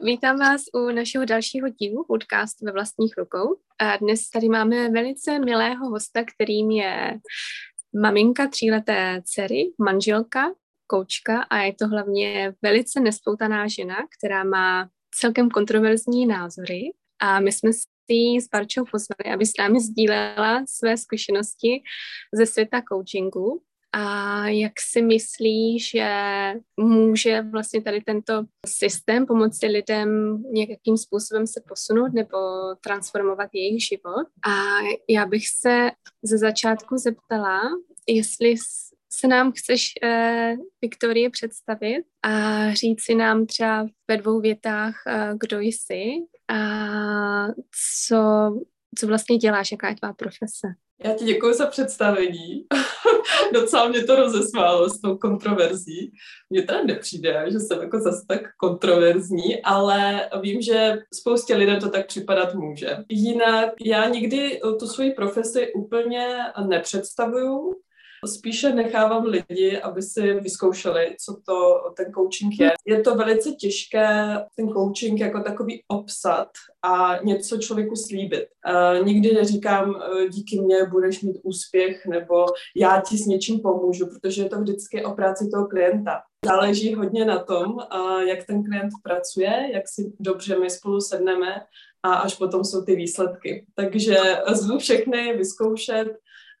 Vítám vás u našeho dalšího dílu podcast ve vlastních rukou. A dnes tady máme velice milého hosta, kterým je maminka tříleté dcery, manželka, koučka a je to hlavně velice nespoutaná žena, která má celkem kontroverzní názory a my jsme si s Barčou pozvali, aby s námi sdílela své zkušenosti ze světa coachingu a jak si myslí, že může vlastně tady tento systém pomoci lidem nějakým způsobem se posunout nebo transformovat jejich život. A já bych se ze začátku zeptala, jestli se nám chceš, eh, Viktorie, představit a říct si nám třeba ve dvou větách, eh, kdo jsi a co, co vlastně děláš, jaká je tvá profese. Já ti děkuji za představení. Docela mě to rozesmálo s tou kontroverzí. Mně teda nepřijde, že jsem jako zase tak kontroverzní, ale vím, že spoustě lidem to tak připadat může. Jinak já nikdy tu svoji profesi úplně nepředstavuju, Spíše nechávám lidi, aby si vyzkoušeli, co to ten coaching je. Je to velice těžké ten coaching jako takový obsat a něco člověku slíbit. Uh, nikdy neříkám, uh, díky mně budeš mít úspěch nebo já ti s něčím pomůžu, protože je to vždycky o práci toho klienta. Záleží hodně na tom, uh, jak ten klient pracuje, jak si dobře my spolu sedneme a až potom jsou ty výsledky. Takže zvu všechny vyzkoušet,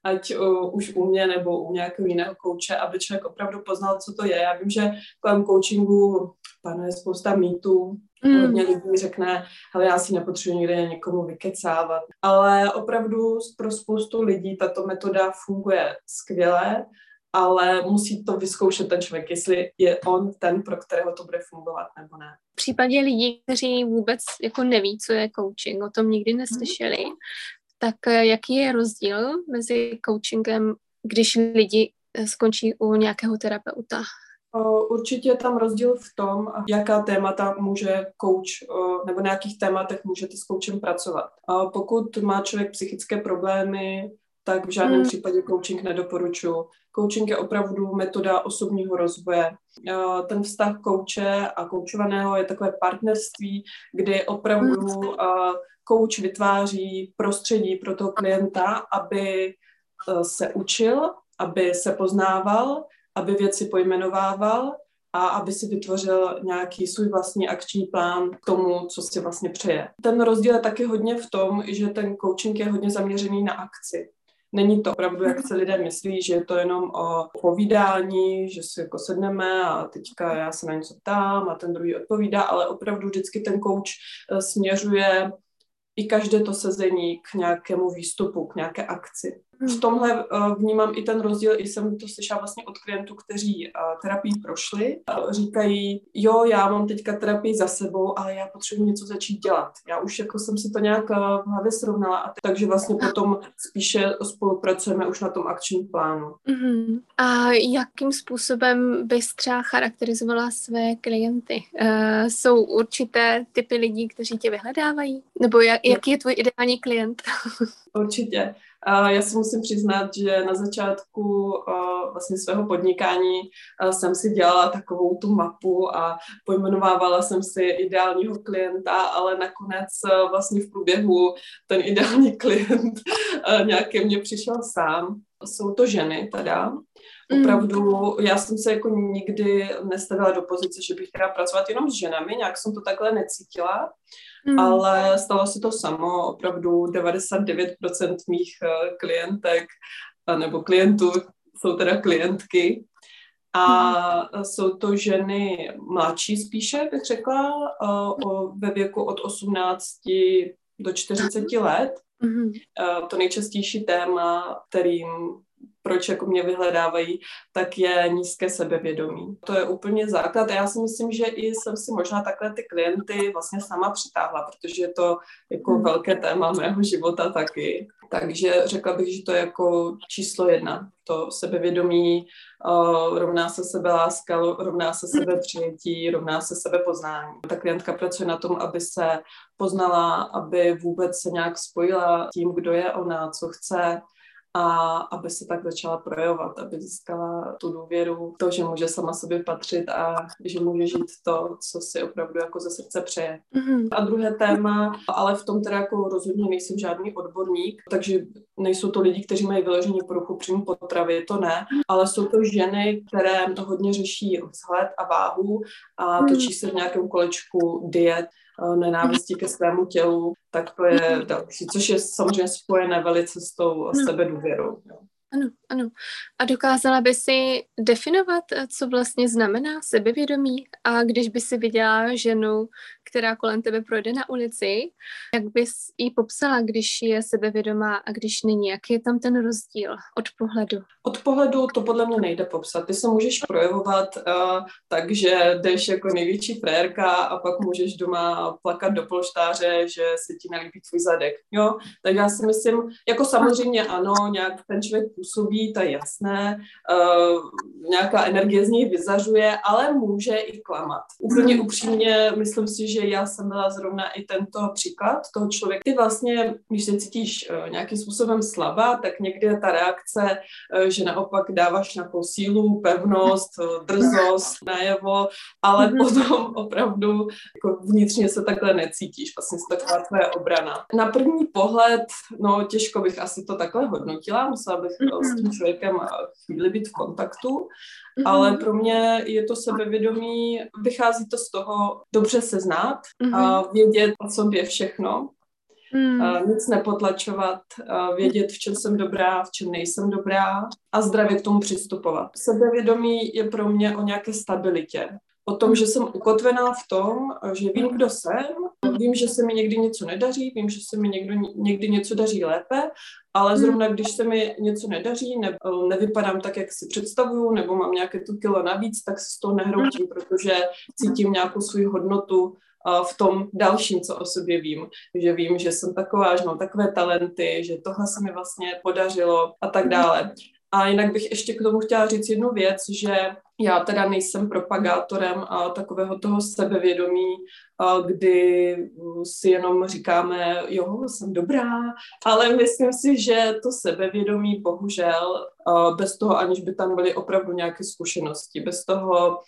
ať uh, už u mě nebo u nějakého jiného kouče, aby člověk opravdu poznal, co to je. Já vím, že kolem coachingu panuje spousta mýtů, mm. hodně lidí řekne, ale já si nepotřebuji někde někomu vykecávat. Ale opravdu pro spoustu lidí tato metoda funguje skvěle, ale musí to vyzkoušet ten člověk, jestli je on ten, pro kterého to bude fungovat nebo ne. V případě lidí, kteří vůbec jako neví, co je coaching, o tom nikdy neslyšeli, mm tak eh, jaký je rozdíl mezi coachingem, když lidi eh, skončí u nějakého terapeuta? Určitě je tam rozdíl v tom, jaká témata může coach, nebo na jakých tématech můžete s coachem pracovat. Pokud má člověk psychické problémy, tak v žádném hmm. případě coaching nedoporučuji. Coaching je opravdu metoda osobního rozvoje. Ten vztah kouče a koučovaného je takové partnerství, kdy opravdu hmm coach vytváří prostředí pro toho klienta, aby eh, se učil, aby se poznával, aby věci pojmenovával a aby si vytvořil nějaký svůj vlastní akční plán k tomu, co si vlastně přeje. Ten rozdíl je taky hodně v tom, že ten coaching je hodně zaměřený na akci. Není to opravdu, jak se lidé myslí, že je to jenom o povídání, že si jako sedneme a teďka já se na něco ptám a ten druhý odpovídá, ale opravdu vždycky ten coach eh, směřuje i každé to sezení k nějakému výstupu, k nějaké akci. V tomhle uh, vnímám i ten rozdíl, i jsem to slyšela vlastně od klientů, kteří uh, terapii prošli. Říkají, jo, já mám teďka terapii za sebou, ale já potřebuji něco začít dělat. Já už jako jsem si to nějak uh, v hlavě srovnala, a takže vlastně potom spíše spolupracujeme už na tom akčním plánu. Uh-huh. A jakým způsobem bys třeba charakterizovala své klienty? Uh, jsou určité typy lidí, kteří tě vyhledávají? Nebo jak, jaký je tvůj ideální klient? Určitě. Já si musím přiznat, že na začátku vlastně svého podnikání jsem si dělala takovou tu mapu a pojmenovávala jsem si ideálního klienta, ale nakonec vlastně v průběhu ten ideální klient nějaké mě přišel sám. Jsou to ženy teda. Mm. Opravdu, já jsem se jako nikdy nestavila do pozice, že bych chtěla pracovat jenom s ženami, nějak jsem to takhle necítila. Mm. Ale stalo se to samo, opravdu 99% mých eh, klientek nebo klientů jsou teda klientky a mm. jsou to ženy mladší spíše, bych řekla, o, ve věku od 18 do 40 let. Mm. To nejčastější téma, kterým proč jako mě vyhledávají, tak je nízké sebevědomí. To je úplně základ. A já si myslím, že i jsem si možná takhle ty klienty vlastně sama přitáhla, protože je to jako hmm. velké téma mého života taky. Takže řekla bych, že to je jako číslo jedna. To sebevědomí uh, rovná se sebeláska, rovná se sebepřijetí, rovná se sebepoznání. Ta klientka pracuje na tom, aby se poznala, aby vůbec se nějak spojila tím, kdo je ona, co chce, a aby se tak začala projevovat, aby získala tu důvěru, to, že může sama sobě patřit a že může žít to, co si opravdu jako ze srdce přeje. Mm-hmm. A druhé téma, ale v tom teda jako rozhodně nejsem žádný odborník, takže nejsou to lidi, kteří mají vyloženě poruchu příjmu potravy, to ne, ale jsou to ženy, které hodně řeší vzhled a váhu a točí se v nějakém kolečku diet, Eh, nenávistí ke svému tělu, tak to je další, což je samozřejmě spojené velice s tou sebedůvěrou. Jo. Ano, ano. A dokázala by si definovat, eh, co vlastně znamená sebevědomí? A když by si viděla ženu, která kolem tebe projde na ulici, jak bys jí popsala, když je sebevědomá a když není? Jaký je tam ten rozdíl od pohledu? Od pohledu to podle mě nejde popsat. Ty se můžeš projevovat uh, tak, že jdeš jako největší frérka a pak můžeš doma plakat do polštáře, že se ti nelíbí tvůj zadek. Jo? Tak já si myslím, jako samozřejmě ano, nějak ten člověk působí, to je jasné, uh, nějaká energie z něj vyzařuje, ale může i klamat. Úplně mhm. upřímně myslím si, že já jsem byla zrovna i tento příklad toho člověka. Ty vlastně, když se cítíš uh, nějakým způsobem slabá, tak někdy je ta reakce, uh, že naopak dáváš nějakou sílu, pevnost, drzost, najevo, ale mm-hmm. potom opravdu jako vnitřně se takhle necítíš. Vlastně je taková tvoje obrana. Na první pohled, no těžko bych asi to takhle hodnotila, musela bych. S tím člověkem chvíli být v kontaktu, mm-hmm. ale pro mě je to sebevědomí, vychází to z toho dobře se znát mm-hmm. a vědět o sobě všechno, Mm. Nic nepotlačovat, vědět, v čem jsem dobrá, v čem nejsem dobrá a zdravě k tomu přistupovat. Sebevědomí je pro mě o nějaké stabilitě o tom, že jsem ukotvená v tom, že vím, kdo jsem, vím, že se mi někdy něco nedaří, vím, že se mi někdo, někdy něco daří lépe, ale hmm. zrovna když se mi něco nedaří, ne, nevypadám tak, jak si představuju, nebo mám nějaké tu kilo navíc, tak se z toho nehroutím, protože cítím nějakou svou hodnotu v tom dalším, co o sobě vím. Že vím, že jsem taková, že mám takové talenty, že tohle se mi vlastně podařilo a tak dále. A jinak bych ještě k tomu chtěla říct jednu věc, že já teda nejsem propagátorem a takového toho sebevědomí, a kdy si jenom říkáme, jo, jsem dobrá, ale myslím si, že to sebevědomí bohužel bez toho, aniž by tam byly opravdu nějaké zkušenosti, bez toho,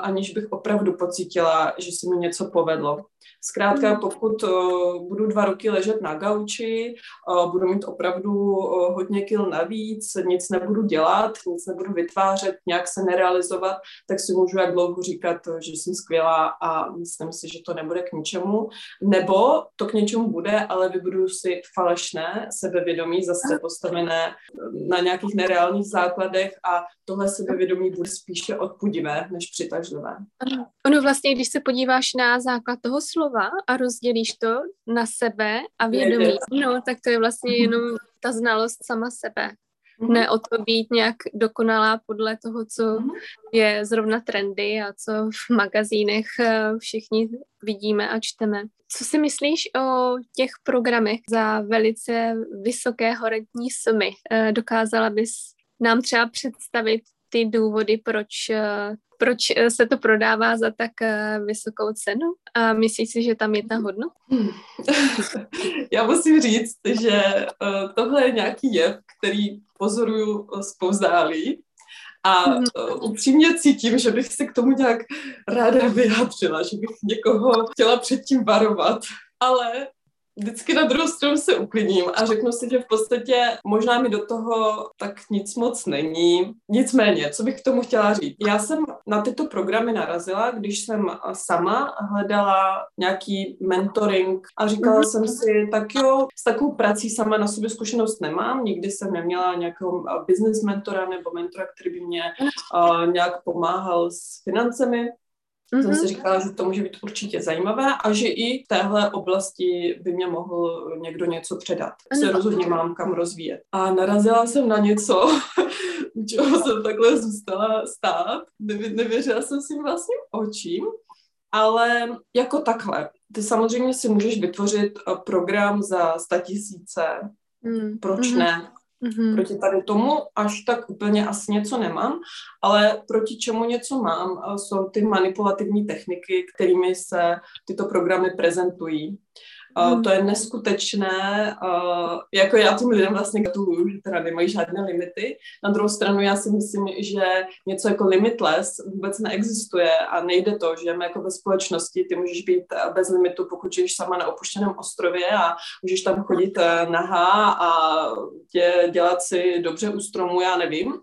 aniž bych opravdu pocítila, že se mi něco povedlo. Zkrátka, hmm. pokud budu dva roky ležet na gauči, budu mít opravdu hodně kil navíc, nic nebudu dělat, nic nebudu vytvářet, nějak se nerealizovat, tak si můžu jak dlouho říkat, že jsem skvělá a myslím si, že to nebude k ničemu. Nebo to k něčemu bude, ale vybudu si falešné sebevědomí, zase postavené na nějakých nereálních základech a tohle sebevědomí bude spíše odpudivé než přitažlivé. Ono vlastně, když se podíváš na základ toho slova a rozdělíš to na sebe a vědomí, no, tak to je vlastně mhm. jenom ta znalost sama sebe. Mm-hmm. Ne o to být nějak dokonalá podle toho, co mm-hmm. je zrovna trendy a co v magazínech eh, všichni vidíme a čteme. Co si myslíš o těch programech za velice vysoké horentní sumy? Eh, dokázala bys nám třeba představit ty důvody, proč eh, proč eh, se to prodává za tak eh, vysokou cenu a myslíš si, že tam je ta hodnota? Hmm. Já musím říct, že eh, tohle je nějaký jev, který pozoruju zpovzdálí a mm. upřímně cítím, že bych se k tomu nějak ráda vyjádřila, že bych někoho chtěla předtím varovat. Ale vždycky na druhou stranu se uklidním a řeknu si, že v podstatě možná mi do toho tak nic moc není. Nicméně, co bych k tomu chtěla říct? Já jsem na tyto programy narazila, když jsem sama hledala nějaký mentoring a říkala mm-hmm. jsem si, tak jo, s takovou prací sama na sobě zkušenost nemám, nikdy jsem neměla nějakého business mentora nebo mentora, který by mě uh, nějak pomáhal s financemi, Mm-hmm. Jsem si říkala, že to může být určitě zajímavé a že i v téhle oblasti by mě mohl někdo něco předat. Se rozhodně mám kam rozvíjet. A narazila jsem na něco, u čeho jsem takhle zůstala stát. Nevěřila jsem si vlastním očím, ale jako takhle. Ty samozřejmě si můžeš vytvořit eh, program za tisíce. Mm. Proč mm-hmm. ne? Mm-hmm. Proti tady tomu až tak úplně asi něco nemám, ale proti čemu něco mám, eh, jsou ty manipulativní techniky, kterými se tyto programy prezentují. Uh, to je neskutečné, uh, jako já tím lidem vlastně gratuluju, že teda nemají žádné limity. Na druhou stranu já si myslím, že něco jako limitless vůbec neexistuje a nejde to, že my jako ve společnosti, ty můžeš být bez limitu, pokud žiješ sama na opuštěném ostrově a můžeš tam chodit nahá a tě dělat si dobře u stromu, já nevím.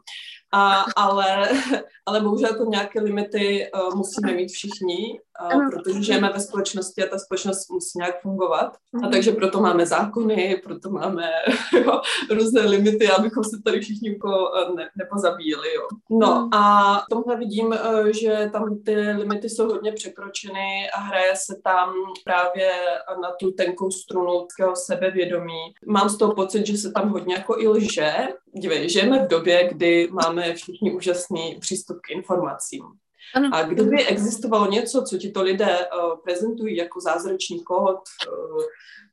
A, ale, ale bohužel jako nějaké limity uh, musíme mít všichni uh, protože žijeme ve společnosti a ta společnost musí nějak fungovat. A mhm. takže proto máme zákony, proto máme jo, různé limity, abychom se tady všichni jako ne, nepozabíjeli. Jo. No mhm. a v tomhle vidím, eh, že tam ty limity jsou hodně překročeny a hraje se tam právě na tu tenkou strunu sebevědomí. Mám z toho pocit, že se tam hodně jako i lže. Dívej, žijeme v době, kdy máme všichni úžasný přístup k informacím. Ano. A kdyby existovalo něco, co ti to lidé uh, prezentují jako zázračný kód, uh,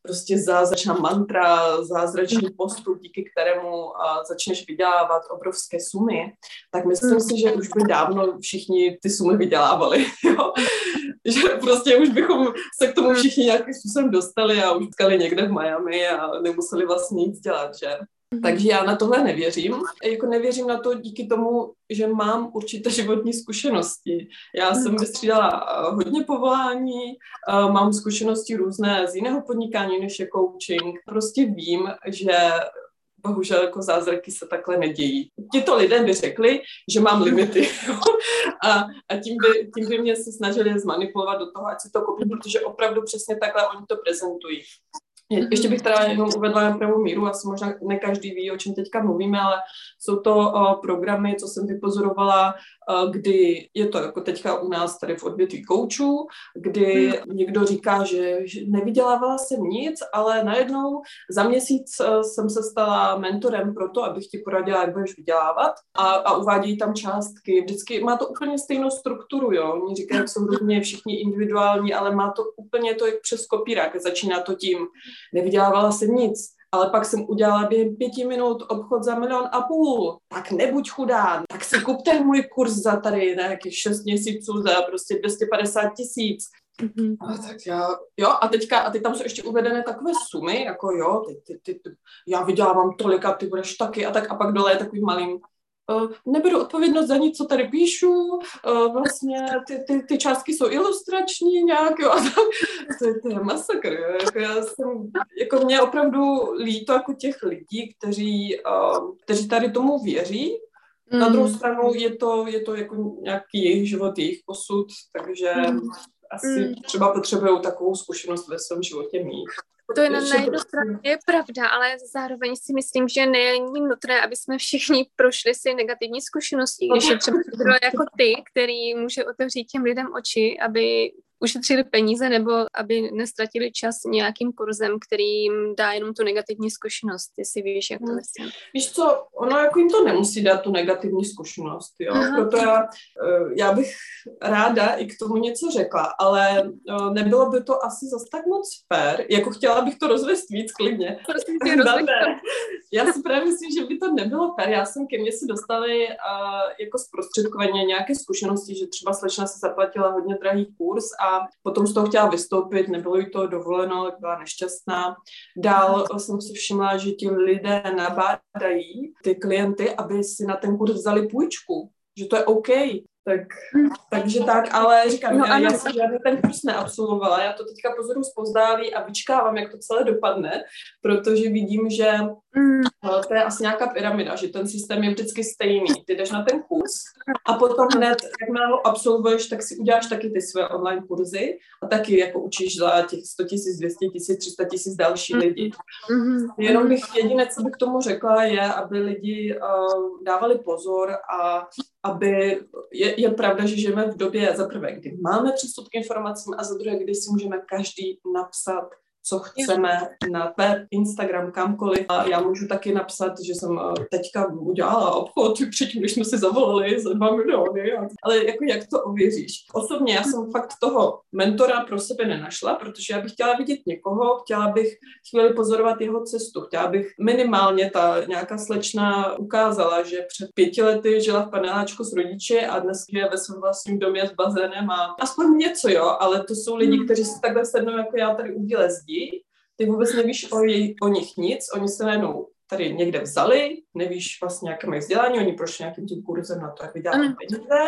prostě zázračná mantra, zázračný postup, díky kterému uh, začneš vydělávat obrovské sumy, tak myslím si, že už by dávno všichni ty sumy vydělávali. Jo? že prostě už bychom se k tomu všichni nějakým způsobem dostali a už někde v Miami a nemuseli vlastně nic dělat, že? Mhm. Takže já na tohle nevěřím. Jako nevěřím na to díky tomu, že mám určité životní zkušenosti. Já jsem mhm. vystřídala eh, hodně povolání, eh, mám zkušenosti různé z jiného podnikání, než je coaching. Prostě vím, že bohužel jako zázraky se takhle nedějí. Tito lidé by řekli, že mám limity a, a tím, by, tím by mě se snažili zmanipulovat do toho, ať si to koupím, protože opravdu přesně takhle oni to prezentují. Mhm. Ještě bych teda jenom uvedla na pravou míru, asi možná ne každý ví, o čem teďka mluvíme, ale jsou to uh, programy, co jsem vypozorovala, uh, kdy je to jako teďka u nás tady v odvětví koučů, kdy hmm. někdo říká, že, že nevydělávala jsem nic, ale najednou za měsíc uh, jsem se stala mentorem pro to, abych ti poradila, jak budeš vydělávat a, a uvádějí tam částky. Vždycky má to úplně stejnou strukturu, jo. Oni říkají, jak jsou různě všichni individuální, ale má to úplně to jak přes kopírák. Začíná to tím, nevydělávala jsem nic, ale pak jsem udělala během pěti minut obchod za milion a půl. Tak nebuď chudá, tak si kupte můj kurz za tady nějakých šest měsíců za prostě 250 tisíc. Mm-hmm. A tak já, jo, a teďka, a teď tam jsou ještě uvedené takové sumy, jako jo, ty, ty, ty, ty, já vydělávám tolik a ty budeš taky, a tak, a pak dole je takový malým, neberu odpovědnost za nic, co tady píšu, uh, vlastně ty, ty, ty částky jsou ilustrační nějak, jo, a to, to, to je masakr, jo, jako já jsem, jako mě opravdu líto jako těch lidí, kteří, uh, kteří tady tomu věří, mm. na druhou stranu je to, je to jako nějaký jejich život, jejich posud, takže mm. asi mm. třeba potřebují takovou zkušenost ve svém životě mít. To je na, na jednu stranu je pravda, ale zároveň si myslím, že není nutné, aby jsme všichni prošli si negativní zkušenosti, když je třeba jako ty, který může otevřít těm lidem oči, aby ušetřili peníze nebo aby nestratili čas nějakým kurzem, který jim dá jenom tu negativní zkušenost, jestli víš, jak to hmm. myslím. Víš co, ono jako jim to nemusí dát tu negativní zkušenost, jo, Aha. proto já, eh, já bych ráda i k tomu něco řekla, ale eh, nebylo by to asi zase tak moc fér, jako chtěla bych to rozvést víc klidně. Prosím tě, já si právě myslím, že by to nebylo fér, já jsem ke mně si dostali uh, jako zprostředkovaně nějaké zkušenosti, že třeba slečna se zaplatila hodně drahý kurz a a potom z toho chtěla vystoupit, nebylo jí to dovoleno, byla nešťastná. Dál jsem si všimla, že ti lidé nabádají ty klienty, aby si na ten kurz vzali půjčku, že to je OK, tak, takže tak, ale říkám, no, já, já jsem žádný ten kurz neabsolvovala, já to teďka pozoru zpozdálí a vyčkávám, jak to celé dopadne, protože vidím, že mm. to je asi nějaká pyramida, že ten systém je vždycky stejný. Ty jdeš na ten kurz a potom hned, jakmile ho absolvuješ, tak si uděláš taky ty své online kurzy a taky jako učíš za těch 100 tisíc, 200 tisíc, 300 tisíc další mm. lidi. Mm-hmm. Jenom bych jediné, co bych k tomu řekla, je, aby lidi uh, dávali pozor a aby je, je pravda, že žijeme v době za prvé, kdy máme přístup k informacím a za druhé, kdy si můžeme každý napsat co chceme na web, Instagram, kamkoliv. A já můžu taky napsat, že jsem eh, teďka udělala obchod předtím, když jsme si zavolali za dva miliony. Ale jako jak to ověříš? Osobně já jsem fakt toho mentora pro sebe nenašla, protože já bych chtěla vidět někoho, chtěla bych chvíli pozorovat jeho cestu, chtěla bych minimálně ta nějaká slečna ukázala, že před pěti lety žila v paneláčku s rodiči a dnes je ve svém vlastním domě s bazénem a aspoň něco, jo, ale to jsou lidi, kteří si takhle sednou jako já tady u zdí lidi, ty vůbec nevíš o, jej, o nich nic, oni se najednou tady někde vzali, nevíš vlastně, jaké mají vzdělání, oni prošli nějakým tím kurzem na to, jak vydělat peníze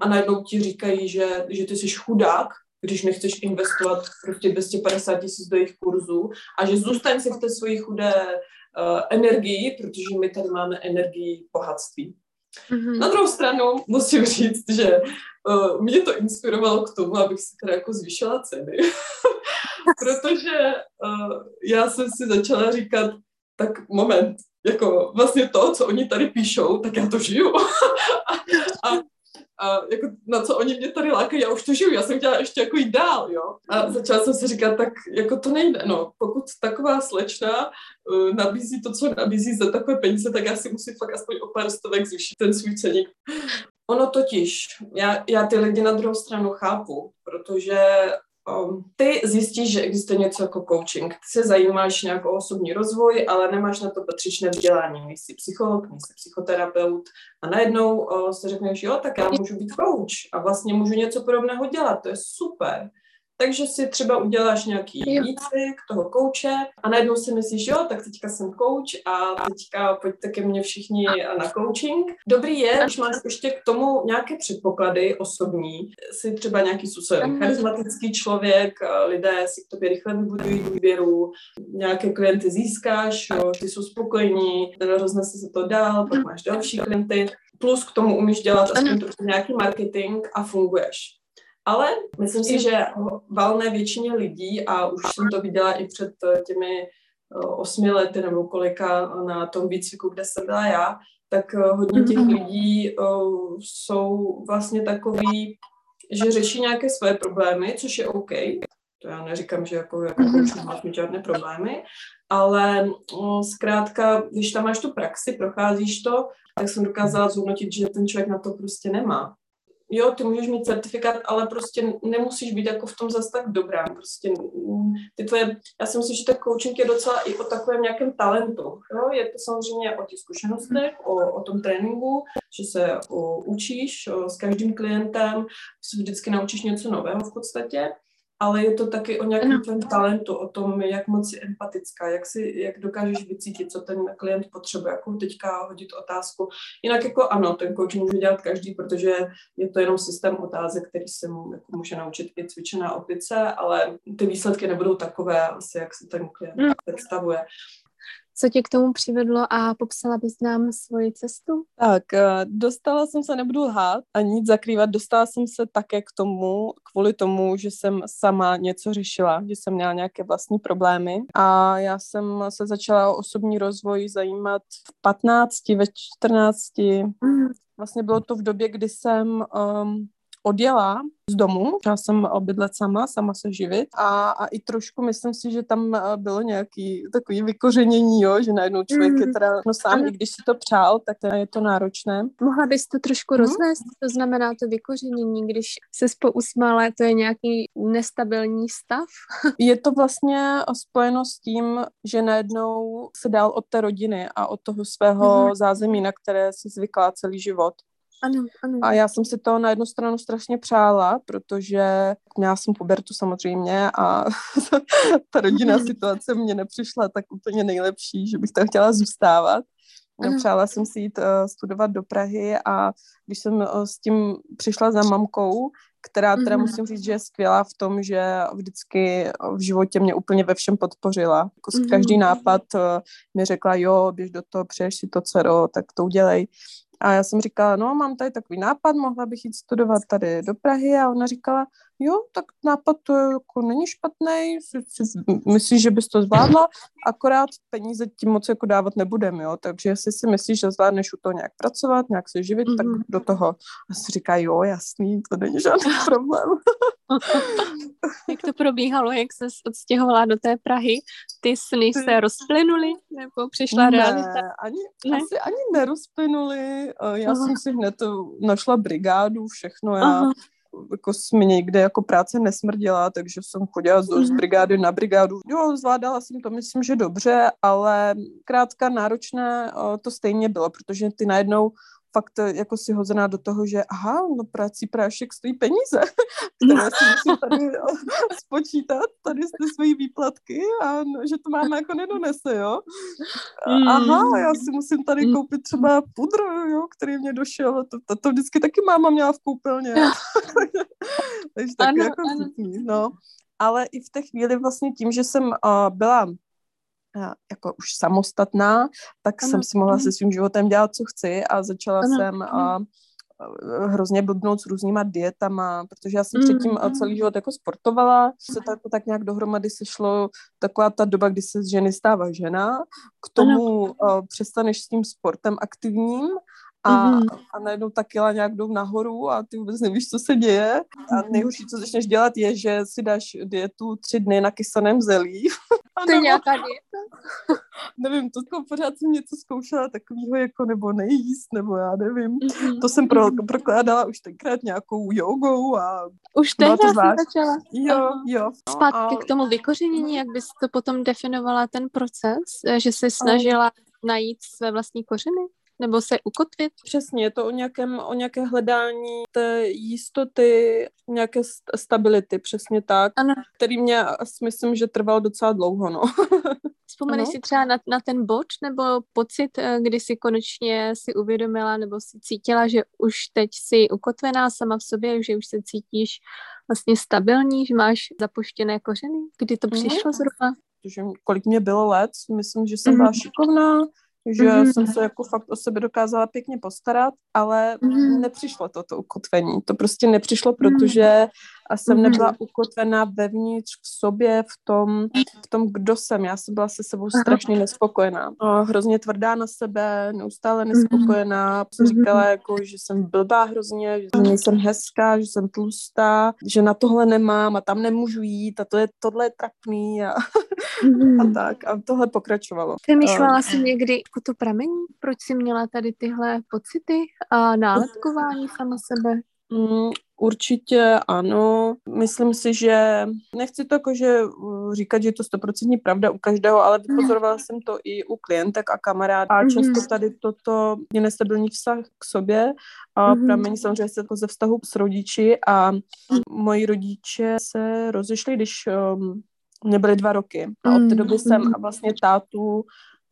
a najednou ti říkají, že, že ty jsi chudák, když nechceš investovat prostě 250 tisíc do jejich kurzů a že zůstaň si v té svojí chudé uh, energii, protože my tady máme energii bohatství. Mm-hmm. Na druhou stranu musím říct, že uh, mě to inspirovalo k tomu, abych si teda jako zvýšila ceny. protože uh, já jsem si začala říkat, tak moment, jako vlastně to, co oni tady píšou, tak já to žiju. a, a, a jako na co oni mě tady lákají, já už to žiju, já jsem chtěla ještě jako jít dál, jo. A začala jsem si říkat, tak jako to nejde, no. Pokud taková slečna uh, nabízí to, co nabízí za takové peníze, tak já si musím fakt aspoň o pár stovek zvýšit ten svůj ceník. Ono totiž, já, já ty lidi na druhou stranu chápu, protože um, ty zjistíš, že existuje něco jako coaching. Ty se zajímáš nějak o osobní rozvoj, ale nemáš na to patřičné vzdělání. Nejsi psycholog, nejsi psychoterapeut a najednou uh, se řekneš, jo, tak já můžu být coach a vlastně můžu něco podobného dělat, to je super. Takže si třeba uděláš nějaký výcvik toho kouče a najednou si myslíš, jo, tak teďka jsem coach a teďka pojďte ke mně všichni na coaching. Dobrý je, když máš ještě k tomu nějaké předpoklady osobní, jsi třeba nějaký způsobem charismatický člověk, lidé si k tobě rychle vybudují důvěru, nějaké klienty získáš, jo, ty jsou spokojení, roznese se to dál, pak máš další klienty, plus k tomu umíš dělat aspoň nějaký marketing a funguješ. Ale myslím si, že valné většině lidí, a už jsem to viděla i před eh, těmi eh, osmi lety nebo kolika na tom výcviku, kde jsem byla já, tak eh, hodně těch mhm. lidí jsou vlastně takový, že řeší nějaké své problémy, což je OK. To já neříkám, že jako, jako mm máš mít žádné problémy, ale zkrátka, když tam máš tu praxi, procházíš to, tak jsem dokázala zhodnotit, že ten člověk na to prostě nemá jo, ty můžeš mít certifikát, ale prostě nemusíš být jako v tom zase tak dobrá. Prostě mm, ty tvoje, já si myslím, že ten coaching je docela i o takovém nějakém talentu. Jo? Je to samozřejmě o těch zkušenostech, o, o tom tréninku, že se o, učíš o, s každým klientem, se vždycky naučíš něco nového v podstatě ale je to taky o nějakém tvém talentu, o tom, jak moc si empatická, jak, si, jak dokážeš vycítit, co ten klient potřebuje, jakou teďka hodit otázku. Jinak jako ano, ten coach může dělat každý, protože je to jenom systém otázek, který se mu jako může naučit i cvičená opice, ale ty výsledky nebudou takové asi, jak se ten klient mm. představuje. Co tě k tomu přivedlo a popsala bys nám svoji cestu? Tak, eh, dostala jsem se, nebudu lhát a nic zakrývat, dostala jsem se také k tomu, kvůli tomu, že jsem sama něco řešila, že jsem měla nějaké vlastní problémy a já jsem se začala o osobní rozvoj zajímat v 15, ve 14. Mm. Vlastně bylo to v době, kdy jsem um, odjela z domu, já jsem bydlet sama, sama se živit a, a i trošku myslím si, že tam eh, bylo nějaký takový vykořenění, jo, že najednou člověk mm. je mhm. teda no sám, i když si to přál, tak je to náročné. Mohla bys to trošku mm. rozvést? To znamená to vykořenění, když se pousmála, to je nějaký nestabilní stav? je to vlastně spojeno s tím, že najednou se dál od té rodiny a od toho svého mm. zázemí, na které si zvykla celý život. Ano, ano. A já jsem si to na jednu stranu strašně přála, protože měla jsem pubertu samozřejmě a ta rodinná mhm. situace mě nepřišla tak úplně nejlepší, že bych tam chtěla zůstávat. Ano. Přála jsem si jít uh, studovat do Prahy a když jsem uh, s tím přišla za mamkou, která teda mm-hmm. musím říct, že je skvělá v tom, že vždycky v životě mě úplně ve všem podpořila. Jako mm-hmm. Každý nápad uh, mi řekla, jo, běž do toho, přeješ si to, dcero, tak to udělej. A já jsem říkala, no mám tady takový nápad, mohla bych jít studovat tady do Prahy. A ona říkala, jo, tak nápad to jako není špatný, myslíš, že bys to zvládla, akorát peníze ti moc jako dávat nebudem, jo, takže jestli si myslíš, že zvládneš u toho nějak pracovat, nějak se živit, mm-hmm. tak mhm. do toho. A si říká, jo, jasný, to není žádný problém. jak to probíhalo, jak se odstěhovala do té Prahy? Ty sny se rozplynuly nebo přišla ne, realita? Ani, ne, asi ani nerozplynuly. Eh, já Aha. jsem si hned našla brigádu, všechno. Já Aha jako mi někde jako práce nesmrdila, takže jsem chodila z, z mhm. brigády na brigádu. Jo, zvládala jsem to, myslím, že dobře, ale krátka náročné eh, to stejně bylo, protože ty najednou fakt eh, jako si hozená do toho, že aha, no prací prášek stojí peníze, které si musím tady jo, spočítat, tady ty svoji výplatky a no, že to máme jako nedonese, jo. Mm. Aha, já si musím tady mm. koupit třeba pudr, jo, který mě došel, to, to, to vždycky taky máma měla v koupelně. Takže taky ano, jako ano. no. Ale i v té chvíli vlastně tím, že jsem uh, byla jako už samostatná, tak ano. jsem si mohla se svým životem dělat, co chci a začala ano. jsem a, hrozně blbnout s různýma dietama, protože já jsem předtím mm. celý život jako sportovala, se tak, tak nějak dohromady sešlo taková ta doba, kdy se z ženy stává žena, k tomu uh, přestaneš s tím sportem aktivním a, mm-hmm. a najednou ta kila nějak jdou nahoru a ty vůbec nevíš, co se děje. A mhm. nejhorší, co začneš dělat, je, že si dáš dietu tři dny na kysaném zelí. to je nějaká dieta? nevím, to jako pořád jsem něco zkoušela takového jako nebo nejíst, nebo já nevím. Mm-hmm. To jsem pro, prokládala už tenkrát nějakou jogou a... Už tehdy to začala? Jo, jo. No, Zpátky a... k tomu vykořenění, jak bys to potom definovala ten proces, že jsi snažila najít své vlastní kořeny? Nebo se ukotvit? Přesně, je to o nějakém, o nějaké hledání té jistoty, nějaké stability, přesně tak, ano. který mě asi myslím, že trval docela dlouho, no. Vzpomeneš si třeba na, na ten bod nebo pocit, eh, kdy si konečně si uvědomila nebo si cítila, že už teď si ukotvená sama v sobě, že už se cítíš vlastně stabilní, že máš zapuštěné kořeny? Kdy to mhm. přišlo zhruba? Protože kolik mě bylo let, myslím, že jsem byla mhm. šikovná, že mm-hmm. jsem se jako fakt o sebe dokázala pěkně postarat, ale mm-hmm. nepřišlo to, to ukotvení. To prostě nepřišlo, protože a jsem mm-hmm. nebyla ukotvená vevnitř v sobě, v tom, v tom, kdo jsem. Já jsem byla se sebou strašně nespokojená. A hrozně tvrdá na sebe, neustále mhm. nespokojená. Mm-hmm. říkala, jako, že jsem blbá hrozně, že nejsem hezká, že jsem tlustá, že na tohle nemám a tam nemůžu jít a to je, tohle je trapný a, mm-hmm. a tak. A tohle pokračovalo. Přemýšlela jsi někdy, jako to pramení? Proč jsi měla tady tyhle pocity a nálepkování sama sebe? Mm, určitě ano. Myslím si, že nechci to jakože uh, říkat, že je to stoprocentní pravda u každého, ale vypozorovala jsem to i u klientek a kamarádů. A často mhm. tady toto je nestabilní vztah k sobě a mm-hmm. pramení samozřejmě se jako ze vztahu s rodiči a moji rodiče se rozešli, když um, mě byly dva roky. A od té doby mm-hmm. jsem vlastně tátu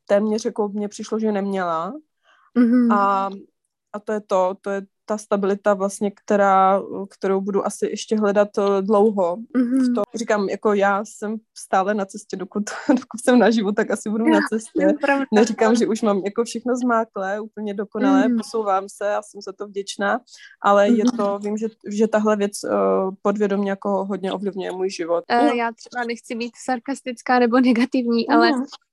téměř jako mně přišlo, že neměla. Mm-hmm. A, a to je to, to je ta stabilita vlastně, která, kterou budu asi ještě hledat eh, dlouho. Mm-hmm. To říkám, jako já jsem stále na cestě, dokud, dokud jsem na život, tak asi budu na cestě. Neříkám, že už mám jako všechno zmáklé, úplně dokonalé, mm-hmm. posouvám se a jsem za to vděčná, ale mm-hmm. je mhm. to, vím, že, že tahle věc uh, podvědomě jako hodně ovlivňuje můj život. Uh, já třeba nechci být sarkastická nebo negativní, mm. ale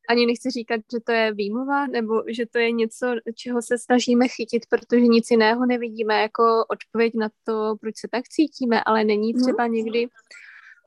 ani nechci říkat, že to je výmluva, nebo že to je něco, čeho se snažíme chytit, protože nic jiného nevidíme jako odpověď na to, proč se tak cítíme, ale není mhm. třeba někdy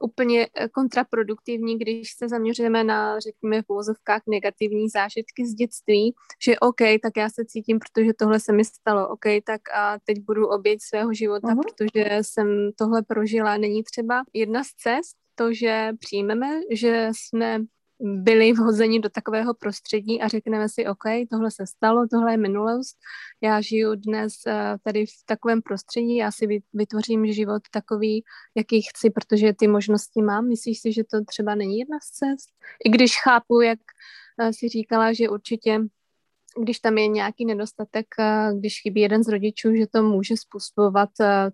úplně eh, kontraproduktivní, když se zaměřujeme na, řekněme, v úvozovkách negativní zážitky z dětství, že OK, tak já se cítím, protože tohle se mi stalo, OK, tak a teď budu oběť svého života, uh-huh. protože jsem tohle prožila. Není třeba jedna z cest, to, že přijmeme, že jsme byli vhozeni do takového prostředí a řekneme si, OK, tohle se stalo, tohle je minulost, já žiju dnes eh, tady v takovém prostředí, já si vytvořím život takový, jaký chci, protože ty možnosti mám. Myslíš si, že to třeba není jedna z cest? I když chápu, jak eh, si říkala, že určitě když tam je nějaký nedostatek, eh, když chybí jeden z rodičů, že to může způsobovat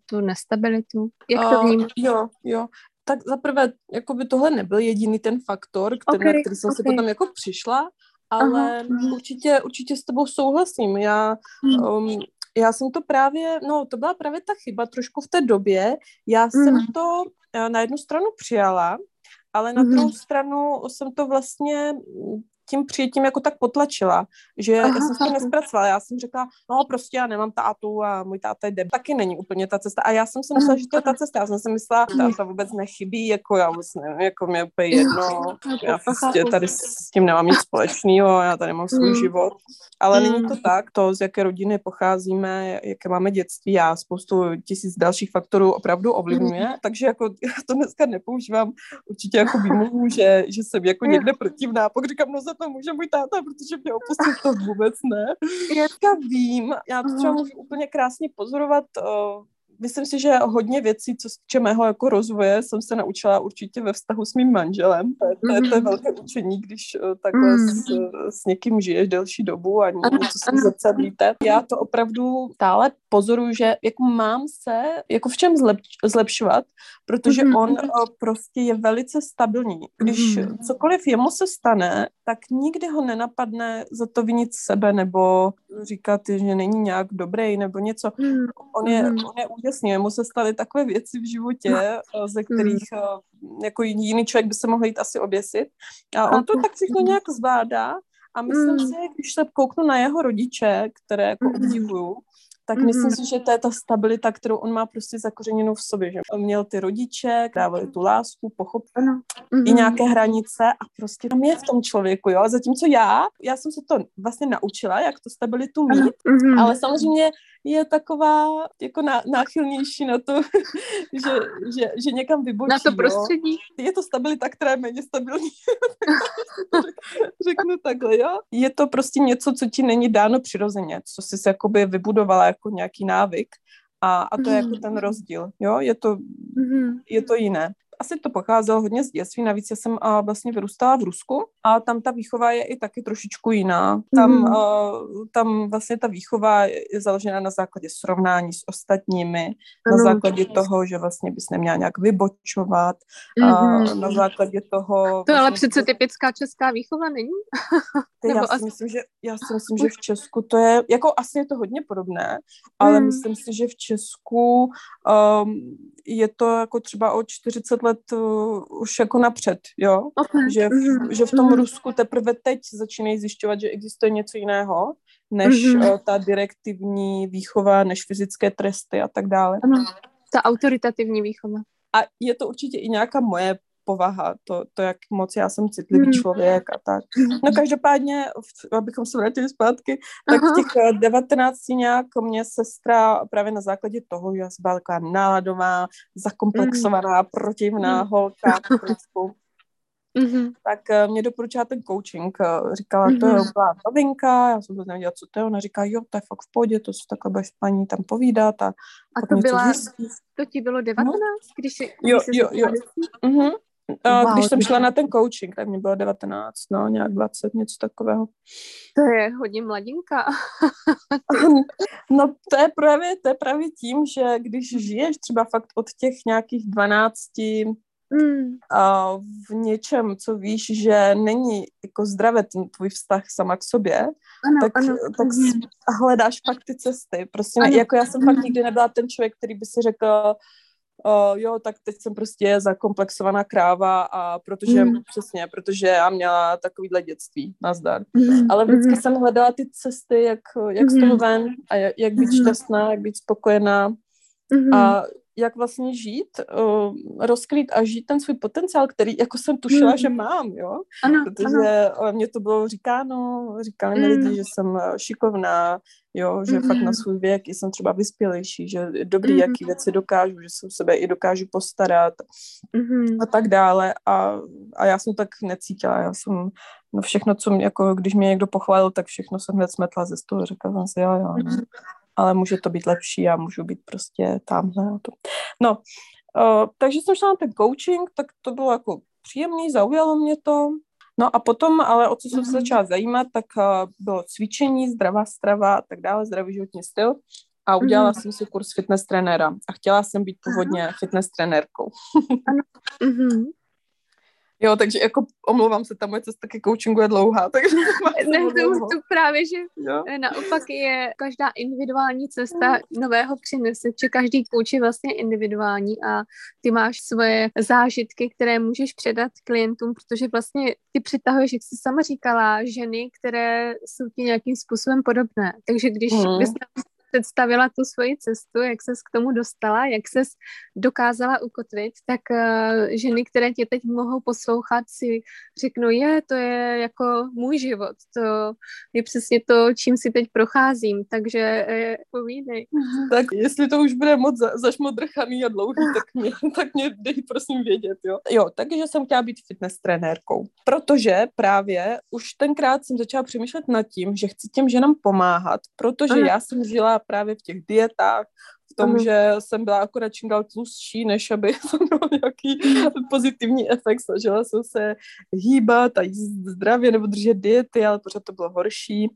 tu nestabilitu. Jak to vnímáš? Uh, jo, jo tak zaprvé, jako by tohle nebyl jediný ten faktor, který, okay, na který jsem okay. si potom jako přišla, ale Aha. určitě, určitě s tebou souhlasím. Já, um, já jsem to právě, no to byla právě ta chyba trošku v té době. Já mm. jsem to eh, na jednu stranu přijala, ale na mm. druhou stranu jsem to vlastně tím přijetím jako tak potlačila, že Aha, já jsem to nespracovala. Já jsem řekla, no prostě já nemám tátu a můj táta jde. Taky není úplně ta cesta. A já jsem si myslela, že to je ta cesta. Já jsem si myslela, že táta vůbec nechybí, jako já vůbec nevím, jako mě úplně jedno. Já prostě tady s tím nemám nic společného, já tady mám svůj mm. život. Ale není to tak, to, z jaké rodiny pocházíme, jaké máme dětství a spoustu tisíc dalších faktorů opravdu ovlivňuje. Takže jako já to dneska nepoužívám určitě jako výmluvu, že, že jsem jako někde protivná. Pokud říkám, no za to může můj táta, protože mě opustil, to vůbec ne. Já vím, já to třeba můžu úplně krásně pozorovat uh, myslím si, že hodně věcí, co se týče mého jako rozvoje, jsem se naučila určitě ve vztahu s mým manželem. To je, to je, to je mhm. velké učení, když uh, takhle mm. s, s někým žiješ delší dobu a něco se zrcadlíte. Já to opravdu stále pozoruju, že jako mám se jako v čem zlep, zlepšovat, protože mm. on uh, prostě je velice stabilní. Když mm. cokoliv jemu se stane, tak nikdy ho nenapadne za to vinit sebe nebo říkat, že není nějak dobrý nebo něco. Mm. On je, on je úžasný, mu se staly takové věci v životě, no. ze kterých mm. jako jiný člověk by se mohl jít asi oběsit. A on to tak všechno nějak zvládá a myslím mm. si, když se kouknu na jeho rodiče, které jako obdivuju, tak mm-hmm. myslím si, že to je ta stabilita, kterou on má prostě zakořeněnou v sobě, že on měl ty rodiče, dávali tu lásku, pochopení, mm-hmm. i nějaké hranice a prostě tam je v tom člověku, jo, zatímco já, já jsem se to vlastně naučila, jak tu stabilitu mít, mm-hmm. ale samozřejmě je taková jako ná, náchylnější na to, že, že, že někam vybočí. Na to prostředí. Jo. Je to stabilita, která je méně stabilní. Řeknu takhle, jo. Je to prostě něco, co ti není dáno přirozeně, co jsi se jakoby vybudovala jako nějaký návyk. A, a to je jako mhm. ten rozdíl, jo, je to, mm-hmm. je to jiné asi to pocházelo hodně z dětství, navíc já jsem uh, vlastně vyrůstala v Rusku a tam ta výchova je i taky trošičku jiná. Tam, mm. uh, tam vlastně ta výchova je založena na základě srovnání s ostatními, ano, na základě to toho, že vlastně bys neměla nějak vybočovat, mm-hmm. uh, na základě toho... To vlastně, ale přece typická česká výchova není? já, si asi... myslím, že, já si myslím, že v Česku to je, jako asi je to hodně podobné, ale mm. myslím si, že v Česku um, je to jako třeba o 40 let uh, už jako napřed, jo? Okay. Že, v, mm-hmm. že v tom mm-hmm. Rusku teprve teď začínají zjišťovat, že existuje něco jiného, než mm-hmm. uh, ta direktivní výchova, než fyzické tresty a tak dále. Ano, ta autoritativní výchova. A je to určitě i nějaká moje povaha, to, to, jak moc já jsem citlivý mm. člověk a tak. No každopádně, abychom se vrátili zpátky, tak Aha. v těch 19 eh, nějak mě sestra právě na základě toho, že já jsem byla taková náladová, zakomplexovaná, mm. protivná mm. holka, Mm-hmm. tak uh, mě doporučila ten coaching. Uh, říkala, mm-hmm. to je úplná novinka, já jsem vůbec nevěděla, co to je. Ona říká, jo, to je fakt v pohodě, to si takhle budeš paní tam povídat. A, a to, byla, to ti bylo 19, no. když jsi, jo, když jo, jo. Mm-hmm. Uh, wow, když jsem šla na ten coaching, tak mě bylo 19, no, nějak 20, něco takového. To je hodně mladinka. no, to je právě, to je právě tím, že když žiješ třeba fakt od těch nějakých 12 mm. uh, v něčem, co víš, že není jako zdravé ten tvůj vztah sama k sobě, ano, tak, ano. tak hledáš fakt ty cesty. Prostě ne, jako já jsem fakt nikdy nebyla ten člověk, který by si řekl, uh, jo, tak teď jsem prostě zakomplexovaná kráva a protože, mm. přesně, protože já měla takovýhle dětství, nazdar. Mm. Ale vždycky mm. jsem hledala ty cesty, jak, jak mm. z toho ven a jak, jak být mm. šťastná, jak být spokojená. Mm. A jak vlastně žít, uh, rozkrýt a žít ten svůj potenciál, který jako jsem tušila, mm. že mám, jo. Ano, Protože ano. mě to bylo říkáno, říkali mi mm. lidi, že jsem eh, šikovná, jo, že mm. fakt na svůj věk jsem třeba vyspělejší, že dobrý, mm. jaký věci dokážu, že se o sebe i dokážu postarat mm. a tak dále. A, a já jsem tak necítila, já jsem no všechno, co mě, jako když mě někdo pochválil, tak všechno jsem hned smetla ze stolu, řekla jsem si, jo, jo, no. Ale může to být lepší a můžu být prostě tamhle. To. No, uh, takže jsem šla na ten coaching, tak to bylo jako příjemný, zaujalo mě to. No a potom, ale o co jsem se mhm. začala zajímat, tak uh, bylo cvičení, zdravá strava a tak dále, zdravý životní styl. A udělala mm. jsem si kurz fitness trenéra a chtěla jsem být původně Aha. fitness trenérkou. ano. Mm-hmm. Jo, takže jako omlouvám se, ta moje cesta ke coachingu je dlouhá, takže... ne, to, to právě, že jo? naopak je každá individuální cesta nového přinese, že každý coach je vlastně individuální a ty máš svoje zážitky, které můžeš předat klientům, protože vlastně ty přitahuješ, jak jsi sama říkala, ženy, které jsou ti nějakým způsobem podobné. Takže když mm. Představila tu svoji cestu, jak ses k tomu dostala, jak ses dokázala ukotvit, tak uh, ženy, které tě teď mohou poslouchat, si řeknou, je, to je jako můj život, to je přesně to, čím si teď procházím, takže uh, povídej. Tak jestli to už bude moc za, zašmodrchaný a dlouhý, tak mě, tak mě dej prosím vědět, jo. Jo, takže jsem chtěla být fitness trenérkou, protože právě už tenkrát jsem začala přemýšlet nad tím, že chci těm ženám pomáhat, protože Aha. já jsem žila právě v těch dietách, v tom, uh-huh. že jsem byla akorát čím dál tlustší, než aby to mělo nějaký pozitivní efekt. Snažila jsem se hýbat a jíst zdravě nebo držet diety, ale pořád to bylo horší.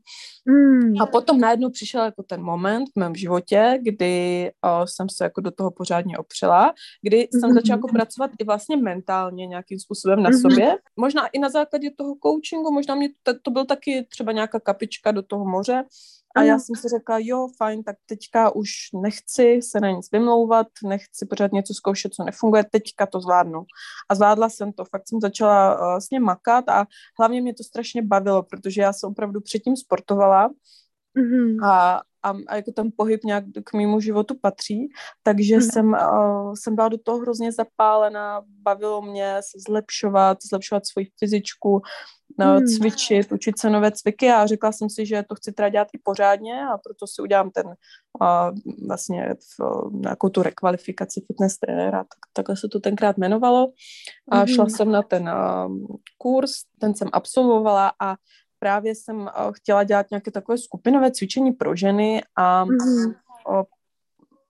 Mm. A potom najednou přišel jako ten moment v mém životě, kdy o, jsem se jako do toho pořádně opřela, kdy mm-hmm. jsem začala jako pracovat i vlastně mentálně nějakým způsobem na mm-hmm. sobě. Možná i na základě toho coachingu, možná mě to, to byl taky třeba nějaká kapička do toho moře, a já jsem si řekla, jo, fajn, tak teďka už nechci se na nic vymlouvat, nechci pořád něco zkoušet, co nefunguje, teďka to zvládnu. A zvládla jsem to, fakt jsem začala uh, vlastně makat a hlavně mě to strašně bavilo, protože já jsem opravdu předtím sportovala mm-hmm. a, a, a jako ten pohyb nějak k mému životu patří, takže mm-hmm. jsem, uh, jsem byla do toho hrozně zapálená, bavilo mě se zlepšovat, zlepšovat svoji fyzičku, hmm. cvičit, učit se nové cviky a řekla jsem si, že to chci teda dělat i pořádně a proto si udělám ten uh, vlastně v, nějakou tu rekvalifikaci fitness trenéra, tak, takhle se to tenkrát jmenovalo a hmm. šla jsem na ten uh, kurz, ten jsem absolvovala a právě jsem uh, chtěla dělat nějaké takové skupinové cvičení pro ženy a mm. uh,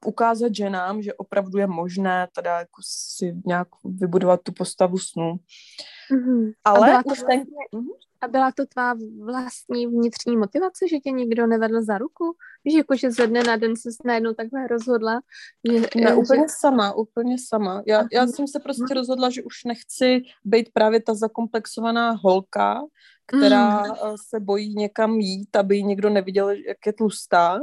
ukázat ženám, že opravdu je možné teda jako si nějak vybudovat tu postavu snu. Mm-hmm. Ale a už ten... Mm-hmm. A byla to tvá vlastní vnitřní motivace, že tě nikdo nevedl za ruku? Víš, jako že ze dne na den se najednou takhle rozhodla? Že, ne, že... úplně sama, úplně sama. Já, já jsem se prostě rozhodla, že už nechci být právě ta zakomplexovaná holka, která mm. se bojí někam jít, aby ji někdo neviděl, jak je tlustá.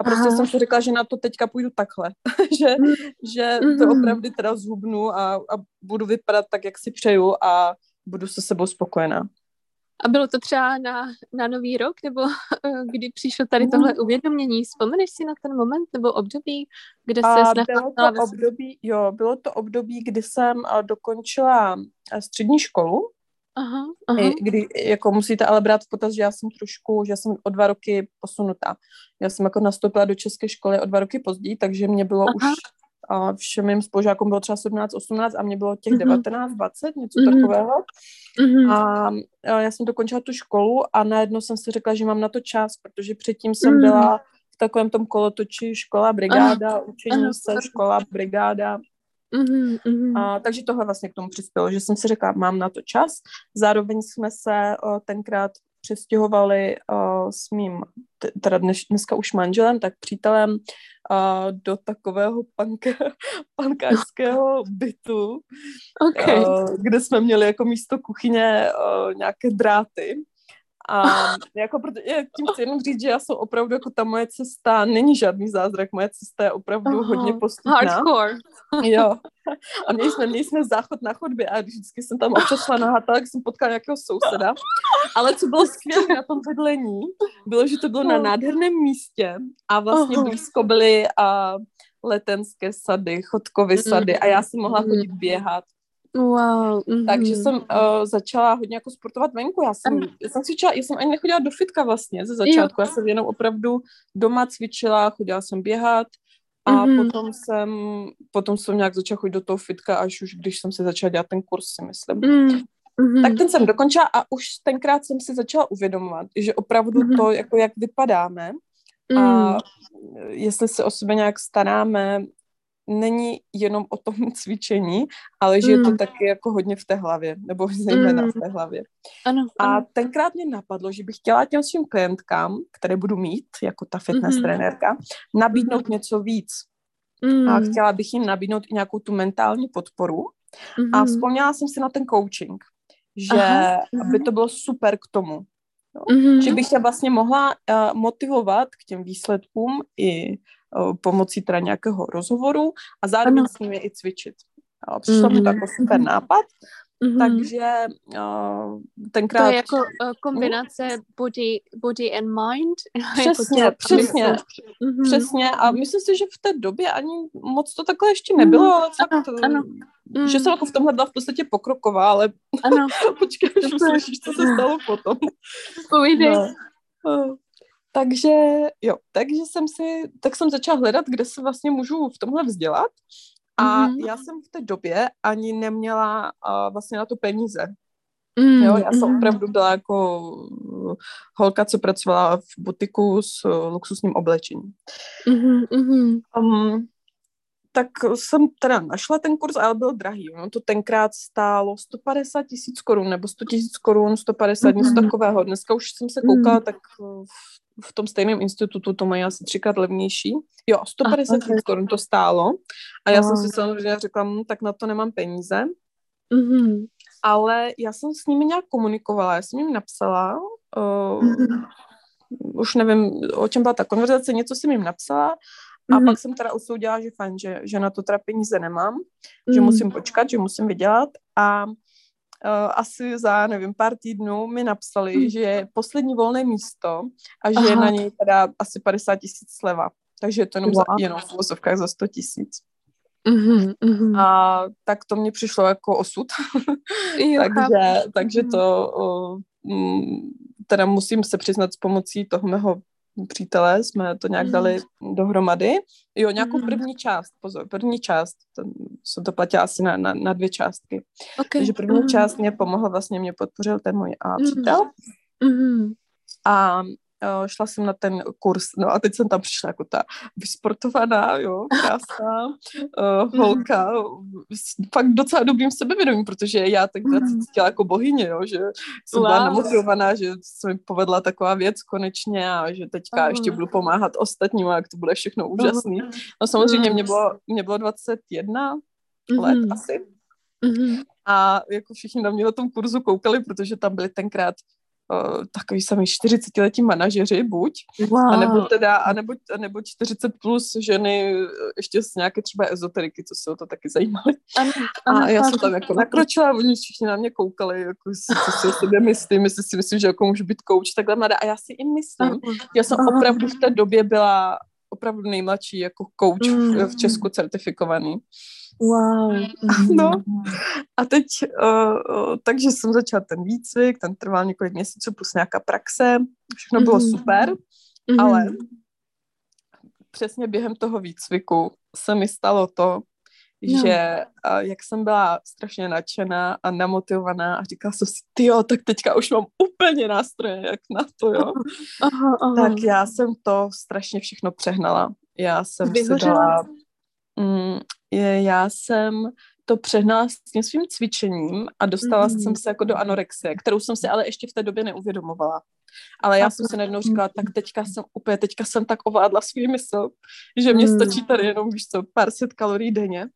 A prostě Aha. jsem si řekla, že na to teďka půjdu takhle, že, mm. že to mhm. opravdu teda zhubnu a, a budu vypadat tak, jak si přeju a budu se sebou spokojená. A bylo to třeba na, na nový rok, nebo eh, kdy přišlo tady tohle uvědomění? Vzpomeneš si na ten moment nebo období, kde se bylo to období, Jo, bylo to období, kdy jsem uh, dokončila uh, střední školu, Aha, aha. Kdy, jako musíte ale brát v potaz, že já jsem trošku, že jsem o dva roky posunutá. Já jsem jako nastoupila do české školy o dva roky později, takže mě bylo aha. už a všem mým spolužákům bylo třeba 17, 18 a mě bylo těch mm-hmm. 19, 20, něco mm-hmm. takového. Mm-hmm. A, a já jsem dokončila tu školu a najednou jsem si řekla, že mám na to čas, protože předtím jsem mm-hmm. byla v takovém tom kolotoči škola, brigáda, učení Aha. se, škola, brigáda. Mm-hmm, A, takže tohle vlastně k tomu přispělo, že jsem si řekla, mám na to čas. Zároveň jsme se o, tenkrát přestěhovali o, s mým, teda dnes, dneska už manželem, tak přítelem a, do takového panka, pankářského bytu, okay. a, kde jsme měli jako místo kuchyně o, nějaké dráty. A jako proto, já tím chci jenom říct, že já jsem opravdu jako ta moje cesta, není žádný zázrak, moje cesta je opravdu uh-huh. hodně postupná. Hardcore. jo. A měli jsme, měli jsme záchod na chodbě a vždycky jsem tam občas šla na tak jsem potkala nějakého souseda. Ale co bylo skvělé na tom vedlení, bylo, že to bylo na nádherném místě a vlastně uh-huh. blízko byly a letenské sady, chodkovy sady a já jsem mohla chodit běhat Wow. Mm-hmm. Takže jsem uh, začala hodně jako sportovat venku. Já jsem, já jsem cvičila, já jsem ani nechodila do fitka vlastně ze začátku. Jo. Já jsem jenom opravdu doma cvičila, chodila jsem běhat a mm-hmm. potom jsem, potom jsem nějak začala chodit do toho fitka, až už když jsem si začala dělat ten kurz, si myslím. Mm-hmm. Tak ten jsem dokončila a už tenkrát jsem si začala uvědomovat, že opravdu mm-hmm. to, jako jak vypadáme, a mm. jestli se o sebe nějak staráme, není jenom o tom cvičení, ale že mm. je to mm. taky jako hodně v té hlavě, nebo zejména mm. v té hlavě. Ano, ano. A tenkrát mě napadlo, že bych chtěla těm svým klientkám, které budu mít, jako ta fitness mm. trenérka, nabídnout mm. něco víc. Mm. A chtěla bych jim nabídnout i nějakou tu mentální podporu. Mm. A vzpomněla jsem si na ten coaching. že Aha, aby to bylo super k tomu. Mhm. Že bych je vlastně mohla uh, motivovat k těm výsledkům i pomocí teda nějakého rozhovoru a zároveň Ano. s nimi i cvičit. Přišlo mi to Mhm. jako super nápad, Mhm. takže uh, To tenkrát... je jako uh, kombinace body, body and mind. Jako Přesně, tělo- přesně, Mhm. přesně. A myslím si, že v té době ani moc to takhle ještě nebylo, ale fakt, Ano, ano. že Mm. jsem jako v tomhle byla v podstatě pokroková, ale Ano, počkej, až uslyšíš, co se stalo potom. povídej. No. Eh, Takže jo, takže jsem si, tak jsem začala hledat, kde se vlastně můžu v tomhle vzdělat. A Mhm. já jsem v té době ani neměla uh, vlastně na to peníze. Mm, Jo, já jsem mhm. opravdu byla jako uh, holka, co pracovala v butiku s uh, luxusním oblečením. Mhm, mhm. Um, tak jsem teda našla ten kurz, ale byl drahý. No to tenkrát stálo 150 tisíc korun nebo 100 tisíc korun, 150 něco Mhm. takového. Dneska už jsem se koukala, tak v, tom stejném institutu to mají asi třikrát levnější. Jo, 150 tisíc korun to stálo. A já jsem si samozřejmě řekla, hm, tak na to nemám peníze. Mhm. Ale já jsem s nimi nějak komunikovala, já jsem jim napsala, uh, už nevím, o čem byla ta konverzace, něco jsem jim napsala a Mhm. pak jsem teda usoudila, že fajn, že, že na to teda peníze nemám, že Mhm. musím počkat, že musím vydělat a asi za, nevím, pár týdnů mi napsali, Mhm. že je poslední volné místo a že je na něj teda asi 50 tisíc sleva. Takže je to jenom, za, jenom v uvozovkách za 100 tisíc. Mhm, mhm. A tak to mě přišlo jako osud. Jo, takže, takže Mhm. to o, mm, teda musím se přiznat s pomocí toho mého přítele, jsme to nějak Mhm. dali dohromady. Jo, nějakou Mhm. první část, pozor, první část, ten, jsem to platila asi na, na, na dvě částky. Okay. Takže první Mhm. část mě pomohla, vlastně mě podpořil ten můj a, přítel Mhm. a šla jsem na ten kurz, no a teď jsem tam přišla jako ta vysportovaná, jo, krásná uh, holka, s fakt docela dobrým sebevědomím, protože já tenkrát se Mhm. cítila jako bohyně, jo, že jsem byla namotivovaná, že se mi povedla taková věc konečně a že teďka Aha. ještě budu pomáhat ostatním a jak to bude všechno úžasný. No samozřejmě mě bylo, mě bylo 21 let Mhm. asi Mhm. a jako všichni na mě na tom kurzu koukali, protože tam byli tenkrát uh, takový sami 40-letí manažeři buď, Wow. a nebo teda, a nebo, a nebo 40 plus ženy eh, ještě z nějaké třeba ezoteriky, co se o to taky zajímaly. A já jsem tam jako nakročila oni všichni na mě koukali, jako si- co si o sobě myslím, jestli si myslím, že jako můžu být kouč, takhle mladá. A já si i myslím, já jsem opravdu v té době byla opravdu nejmladší jako coach v, Mm. v Česku certifikovaný. Wow. No. A teď, uh, uh, takže jsem začala ten výcvik, ten trval několik měsíců plus nějaká praxe, všechno bylo Mhm. super, Mhm. ale přesně během toho výcviku se mi stalo to, No. že a, jak jsem byla strašně nadšená a namotivovaná a říkala jsem si, ty jo, tak teďka už mám úplně nástroje, jak na to, jo. Aha, aha. Tak já jsem to strašně všechno přehnala. Já jsem si Vyhořela? dala... Mm, já jsem to přehnala s tím svým cvičením a dostala Mhm. jsem se jako do anorexie, kterou jsem si ale ještě v té době neuvědomovala. Ale já jsem si najednou říkala, tak teďka jsem úplně, teďka jsem tak ovládla svůj mysl, že mě Mm. stačí tady jenom, víš co, pár set kalorií denně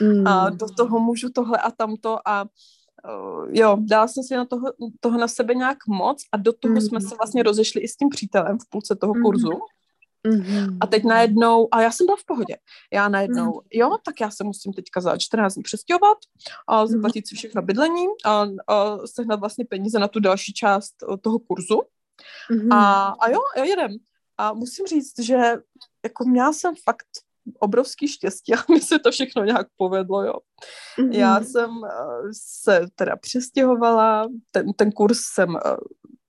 Mm. a do toho můžu tohle a tamto a uh, jo, dala jsem si na toho, toho na sebe nějak moc a do toho Mm. jsme se vlastně rozešli i s tím přítelem v půlce toho Mhm. kurzu Mhm. a teď najednou, a já jsem byla v pohodě, já najednou, jo, tak já se musím teďka za 14 dní přestěhovat a Mhm. zaplatit si všechno bydlení a, a sehnat vlastně peníze na tu další část uh, toho kurzu Mhm. a, a jo, a jedem. A musím říct, že jako měla jsem fakt obrovský štěstí a mi se to všechno nějak povedlo, jo. Mhm. Já jsem uh, se teda přestěhovala, ten, ten kurz jsem, uh,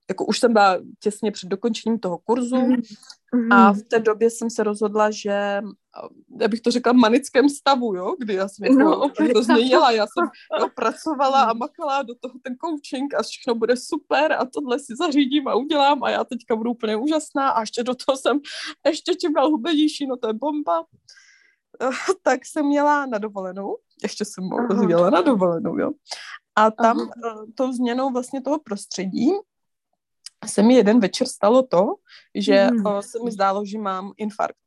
jako už jsem byla těsně před dokončením toho kurzu Mhm. Mhm. a v té době jsem se rozhodla, že, já bych to řekla, v manickém stavu, jo, kdy já jsem jako No, hrozně chápu. jela, já jsem jo, pracovala a makala do toho ten coaching a všechno bude super a tohle si zařídím a udělám a já teďka budu úplně úžasná a ještě do toho jsem ještě čím dál hubenější, no to je bomba. tak jsem měla na dovolenou, ještě jsem jela na dovolenou, jo. A tam Aha. uh, tou změnou vlastně toho prostředí se mi jeden večer stalo to, že Mhm. uh, se mi zdálo, že mám infarkt.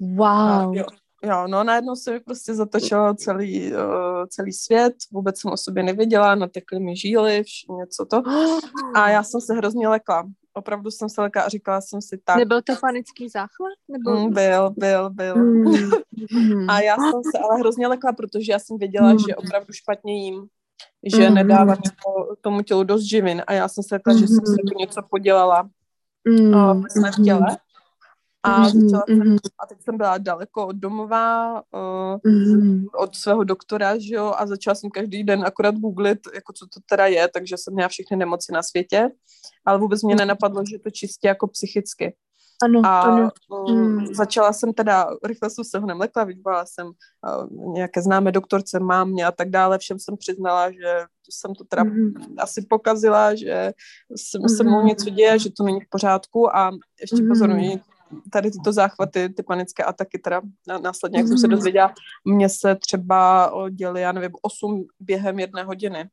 Wow. A, jo. jo, no najednou se mi prostě zatočilo celý, uh, celý svět, vůbec jsem o sobě nevěděla, natekly mi žíly, vš- něco to. A já jsem se hrozně lekla. Opravdu jsem se lekla a říkala jsem si tak. Nebyl to panický záchvat? Nebo... Mm, byl, byl, byl. Mm. Mm. A já jsem se ale hrozně lekla, protože já jsem věděla, Mm. že opravdu špatně jím, že Mm. nedávám jako tomu tělu dost živin a já jsem se lekla, že jsem si tu něco podělala Mm. uh, ve svém těle. A, Mhm, začala jsem, mhm. a teď jsem byla daleko od domova, uh, Mm. od svého doktora, že jo, a začala jsem každý den akorát googlit, jako co to teda je, takže jsem měla všechny nemoci na světě, ale vůbec mě nenapadlo, že to čistě jako psychicky. Ano, A ano. Mm. začala jsem teda, rychle jsem se ho nemlekla, vyvolala jsem uh, nějaké známé doktorce, mámě a tak dále, všem jsem přiznala, že jsem to teda Mhm. asi pokazila, že se, se mnou Mhm. něco děje, že to není v pořádku a ještě Mhm. oni tady tyto záchvaty, ty panické ataky, teda ná- následně, jak jsem se Mhm. dozvěděla, mně se třeba děli, já nevím, osm během jedné hodiny.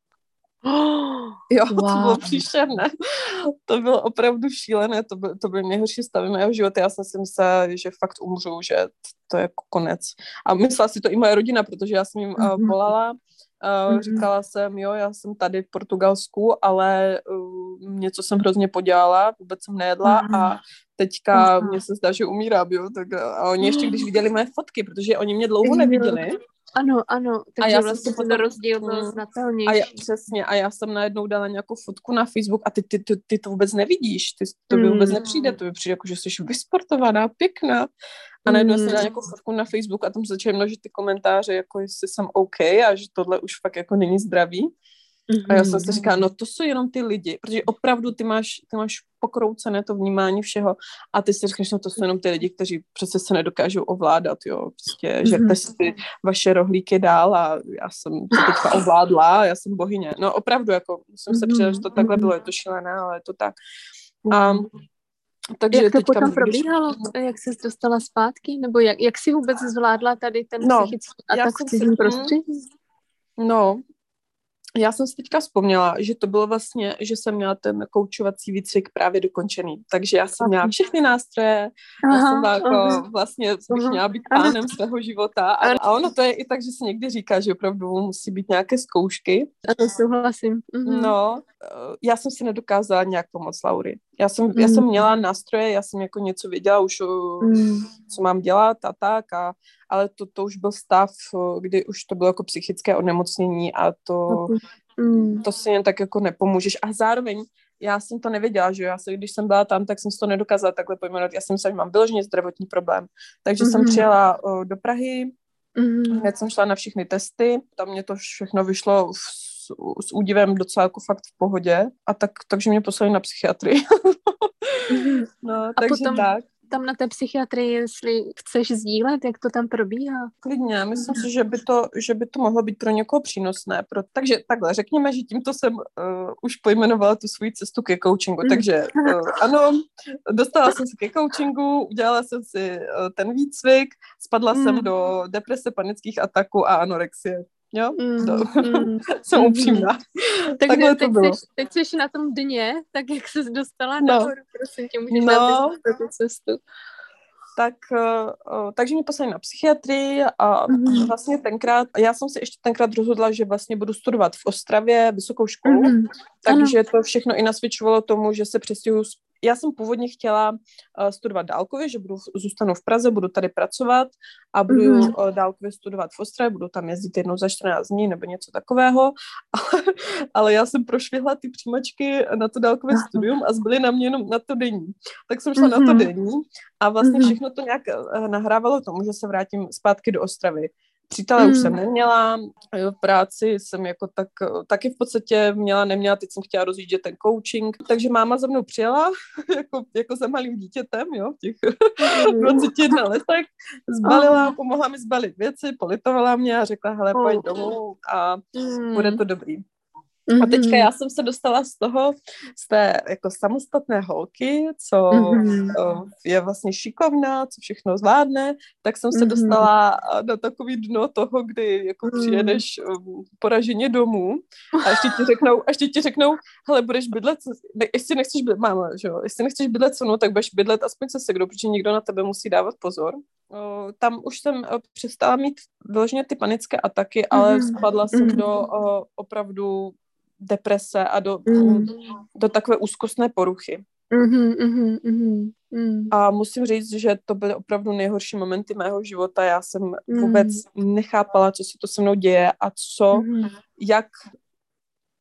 Jo, to bylo Wow. příšerné. To bylo opravdu šílené, to, byl, to byly nejhorší stavy mého života. Já jsem si myslela, že fakt umřu, že to je jako konec. A myslela si to i moje rodina, protože já jsem jim uh, Mhm. volala, uh, Mhm. říkala jsem, jo, já jsem tady v Portugalsku, ale uh, něco jsem hrozně podělala, vůbec jsem nejedla Mhm. a teďka mně se zdá, že umírám, jo, tak a oni ještě, když viděli moje fotky, protože oni mě dlouho neviděli, Ano, ano. Takže já jsem vlastně ten potom- rozdíl byl Mm. znatelnější. A já, přesně, a já jsem najednou dala nějakou fotku na Facebook a ty, ty, ty, ty to vůbec nevidíš, ty, to by vůbec Mm. nepřijde, to by přijde jako, že jsi vysportovaná, pěkná. A najednou jsem Mm. dala nějakou fotku na Facebook a tam začaly množit ty komentáře, jako jestli jsem OK a že tohle už fakt jako není zdravý. A já jsem si říkala, no to jsou jenom ty lidi, protože opravdu ty máš, ty máš pokroucené to vnímání všeho a ty si říkáš, no to jsou jenom ty lidi, kteří přece se nedokážou ovládat, jo, prostě, Mhm. žerte si ty vaše rohlíky dál a já jsem to teďka ovládla, já jsem bohyně. No opravdu, jako musím se přidat, že to takhle bylo, je to šílené, ale je to tak. A, takže jak to teďka, potom když- probíhalo? Jak jsi dostala zpátky? Nebo jak, jak jsi vůbec zvládla tady ten No, psychický atak jsem v cizím prostředí? No, já jsem si teďka vzpomněla, že to bylo vlastně, že jsem měla ten koučovací výcvik právě dokončený. Takže já jsem měla všechny nástroje, já jsem byla jako vlastně bych aha. měla být Aha. pánem svého života. A, a ono to je i tak, že se někdy říká, že opravdu musí být nějaké zkoušky. Ano, souhlasím. Mhm. No, já jsem si nedokázala nějak pomoct Laury. Já jsem, já Mm. jsem měla nástroje, já jsem jako něco věděla už, Mm. co mám dělat a tak, a, ale to, to už byl stav, kdy už to bylo jako psychické onemocnění a to, Mm. to si jen tak jako nepomůžeš. A zároveň já jsem to nevěděla, že já se, když jsem byla tam, tak jsem si to nedokázala takhle pojmenovat. Já jsem myslela, že mám vyloženě zdravotní problém. Takže jsem Mhm. přijela uh, do Prahy, Mhm. hned jsem šla na všechny testy, tam mě to všechno vyšlo v, s, s údivem docela jako fakt v pohodě a tak, takže mě poslali na psychiatrii. Mhm. no, A takže potom- tak. Tam na té psychiatrii, jestli chceš sdílet, jak to tam probíhá. Klidně, myslím si, že by to, že by to mohlo být pro někoho přínosné. Pro, takže takhle, řekněme, že tímto jsem uh, už pojmenovala tu svoji cestu ke coachingu. Mm. Takže uh, ano, dostala jsem se ke coachingu, udělala jsem si uh, ten výcvik, spadla Mm. jsem do deprese, panických ataků a anorexie. Jo, Mm. to, Mm. jsem Mhm. upřímná. Takže Takhle to teď, bylo. jsi, teď jsi na tom dně, tak jak jsi dostala No. nahoru, prosím tě, můžeš No. tu cestu. tak, uh, uh, takže mě poslali na psychiatrii a Mhm. vlastně tenkrát, já jsem si ještě tenkrát rozhodla, že vlastně budu studovat v Ostravě vysokou školu, Mhm. takže to všechno i nasvědčovalo tomu, že se přestěhuju. Já jsem původně chtěla uh, studovat dálkově, že budu zůstanu v Praze, budu tady pracovat a budu Mhm. uh, dálkově studovat v Ostravě, budu tam jezdit jednou za 14 dní nebo něco takového, ale, ale já jsem prošvihla ty přijímačky na to dálkové studium a zbyly na mě jenom na to denní. Tak jsem šla na to Mhm. denní a vlastně Mhm. všechno to nějak eh, nahrávalo tomu, že se vrátím zpátky do Ostravy. Přítele už Mm. jsem neměla, eh, v práci jsem jako tak, taky v podstatě měla, neměla, teď jsem chtěla rozjíždět ten coaching, takže máma za mnou přijela, jako, jako za malým dítětem, jo, v těch Mhm. 21 letech, zbalila, pomohla mi zbalit věci, politovala mě a řekla, hele, pojď domů a Mm. bude to dobrý. Mhm. A teďka já jsem se dostala z toho, z té jako samostatné holky, co Mhm. uh, je vlastně šikovná, co všechno zvládne, tak jsem se Mhm. dostala uh, na takový dno toho, kdy jako Mhm. přijedeš um, poraženě domů a ještě ti řeknou, a ještě ti řeknou, hele, budeš bydlet, ne, jestli nechceš bydlet, máma, že jo, jestli nechceš bydlet se mnou, tak budeš bydlet aspoň se segrou, protože někdo na tebe musí dávat pozor. tam už jsem přestala mít vyloženě ty panické ataky, ale Mhm. spadla jsem Mhm. do uh, opravdu deprese a do, Mm. do takové úzkostné poruchy. Mhm, mhm, mhm, mhm. A musím říct, že to byly opravdu nejhorší momenty mého života. Já jsem Mm. vůbec nechápala, co se to se mnou děje a co, Mhm. jak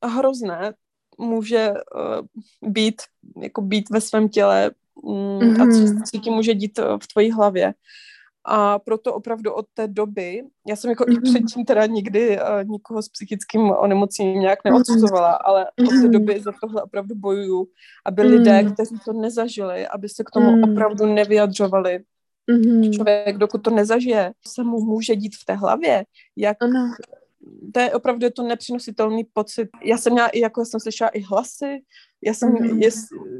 hrozné může uh, být, jako být ve svém těle mm, a co Mhm. se ti může dít uh, v tvojí hlavě. A proto opravdu od té doby, já jsem jako i Mhm. předtím teda nikdy uh, nikoho s psychickým onemocněním nějak neodsuzovala, ale od té Mhm. doby za tohle opravdu bojuju, aby Mhm. lidé, kteří to nezažili, aby se k tomu Mhm. opravdu nevyjadřovali. Mhm. Člověk, dokud to nezažije, se mu může dít v té hlavě, jak Ano. to je opravdu je to nepřenositelný pocit. Já jsem měla i, jako jsem slyšela i hlasy, já jsem, Mhm. je,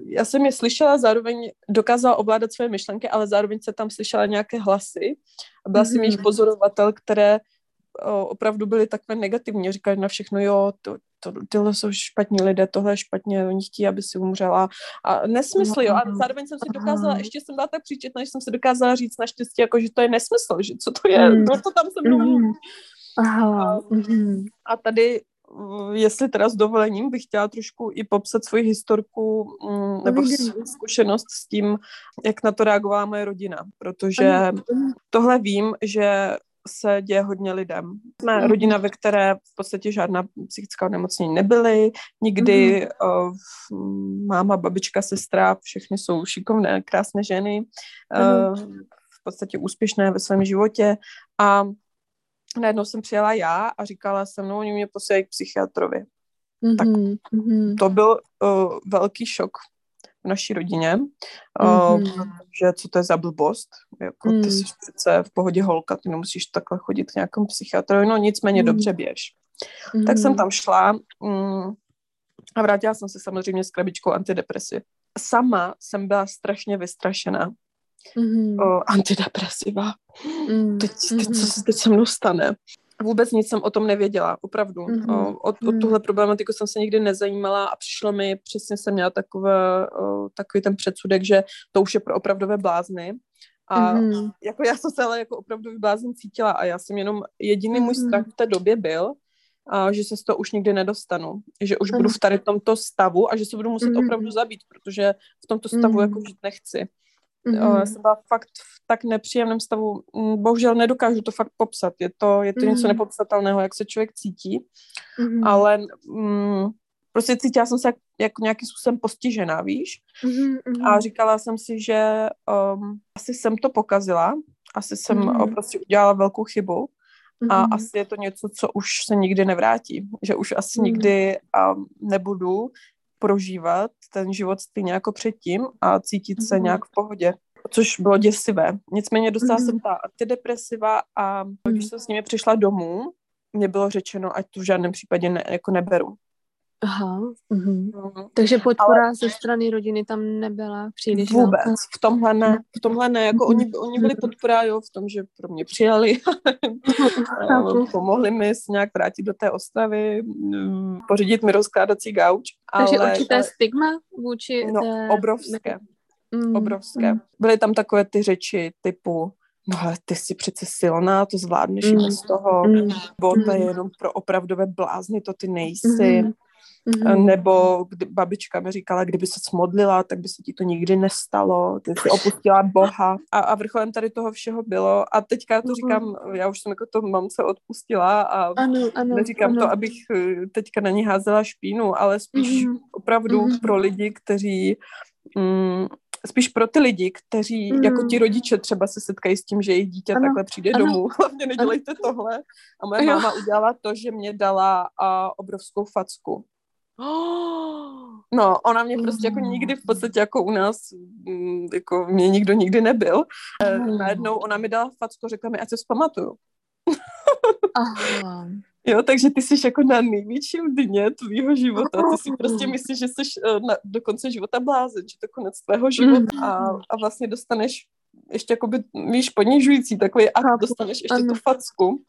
já jsem je slyšela, zároveň dokázala ovládat své myšlenky, ale zároveň se tam slyšela nějaké hlasy a byla jsem Mhm. jejich pozorovatel, které o, opravdu byly takové negativní, říkali na všechno, jo, to, to, tyhle jsou špatní lidé, tohle je špatně, oni chtějí, aby si umřela a nesmysly, jo, a zároveň jsem si dokázala, ještě jsem byla tak příčetná, že jsem si dokázala říct naštěstí, jako, že to je nesmysl, že co to je, Mhm. no to tam se mnou Mhm. mluví. Aha. Mhm. A tady, jestli teda s dovolením, bych chtěla trošku i popsat svoji historku mm, nebo zkušenost s tím, jak na to reagovala moje rodina, protože tohle vím, že se děje hodně lidem. Jsme Mhm. rodina, ve které v podstatě žádná psychická onemocnění nebyly, nikdy uh, máma, babička, sestra, všechny jsou šikovné, krásné ženy, Ano. uh, v podstatě úspěšné ve svém životě a najednou jsem přijela já a říkala jsem, no oni mě posílají k psychiatrovi. Tak. Mhm. To byl uh, velký šok v naší rodině, uh, Mhm. že co to je za blbost, jako ty Mm. jsi přece v pohodě holka, ty nemusíš takhle chodit k nějakému psychiatrovi, no nicméně Mm. dobře běž. Tak jsem Mhm. tam šla mm, a vrátila jsem se samozřejmě s krabičkou antidepresiv. Sama jsem byla strašně vystrašená. Mhm. O, antidepresiva. Mhm. Teď, teď, co se teď se mnou stane? Vůbec nic jsem o tom nevěděla, opravdu. Mhm. O, o, o Mhm. tuhle problematiku jsem se nikdy nezajímala a přišlo mi, přesně jsem měla takové, o, takový ten předsudek, že to už je pro opravdové blázny. A Mhm. jako já jsem se ale jako opravdový blázen cítila a já jsem jenom, jediný můj Mhm. strach v té době byl, a že se z toho už nikdy nedostanu. Že už Ano. budu v tady tomto stavu a že se budu muset Mhm. opravdu zabít, protože v tomto stavu Mhm. jako žít nechci. Mhm. Jo, Já jsem byla fakt v tak nepříjemném stavu. Mm, Bohužel nedokážu to fakt popsat. Je to, je to Mhm. něco nepopsatelného, jak se člověk cítí, Mhm. ale mm, prostě cítila jsem se jak, jako nějakým způsobem postižená, víš? Mhm. Mhm. A říkala jsem si, že um, asi jsem to pokazila, asi jsem Mhm. mm. prostě udělala velkou chybu a Mhm. asi je to něco, co už se nikdy nevrátí. Že už asi Mhm. nikdy um, nebudu prožívat ten život stejně jako předtím a cítit se Mhm. nějak v pohodě. Což bylo děsivé. Nicméně dostala Mhm. jsem ta antidepresiva a když jsem s nimi přišla domů, mě bylo řečeno, ať to v žádném případě ne, jako neberu. Aha. Mhm. Mhm. Takže podpora ze strany rodiny tam nebyla příliš Vůbec. velká. V tomhle ne. V tomhle ne. Jako Mhm. oni, oni byli podpora, jo, v tom, že pro mě přijali. Chápu. Pomohli mi se nějak vrátit do té Ostravy, mm, pořídit mi rozkládací gauč. Takže ale, určité ale, stigma vůči no, té... obrovské, Mm, obrovské. mm, Byly tam takové ty řeči typu, no ale ty jsi přece silná, to zvládneš i Mm. bez toho, mm, nebo to je Mm. jenom pro opravdové blázny, to ty nejsi. mhm, mhm. Nebo kdy, babička mi říkala, kdyby se modlila, tak by se ti to nikdy nestalo, ty jsi opustila Boha. A, a vrcholem tady toho všeho bylo, a teďka to Mhm. říkám, já už jsem jako to mamce odpustila a Ano, ano. neříkám ano. to, abych eh, teďka na ní házela špínu, ale spíš Mhm. opravdu Mhm. pro lidi, kteří mm, spíš pro ty lidi, kteří Mhm. jako ti rodiče třeba se setkají s tím, že jejich dítě Ano, takhle přijde ano. domů. Hlavně nedělejte tohle. A moje Jo. máma udělala to, že mě dala a, obrovskou facku. No, ona mě prostě jako Mm. nikdy v podstatě jako u nás, mm, jako mě nikdo nikdy nebyl. Mm. Najednou ona mi dala facku, řekla mi, ať se vzpamatuju. Aha. Jo, takže ty jsi jako na největším dně tvýho života. Ty si prostě myslíš, že jsi eh, na, do konce života blázen, že to konec tvého života a, a vlastně dostaneš ještě jakoby, víš, ponižující takový akt, Chápu, dostaneš ještě ano. tu facku,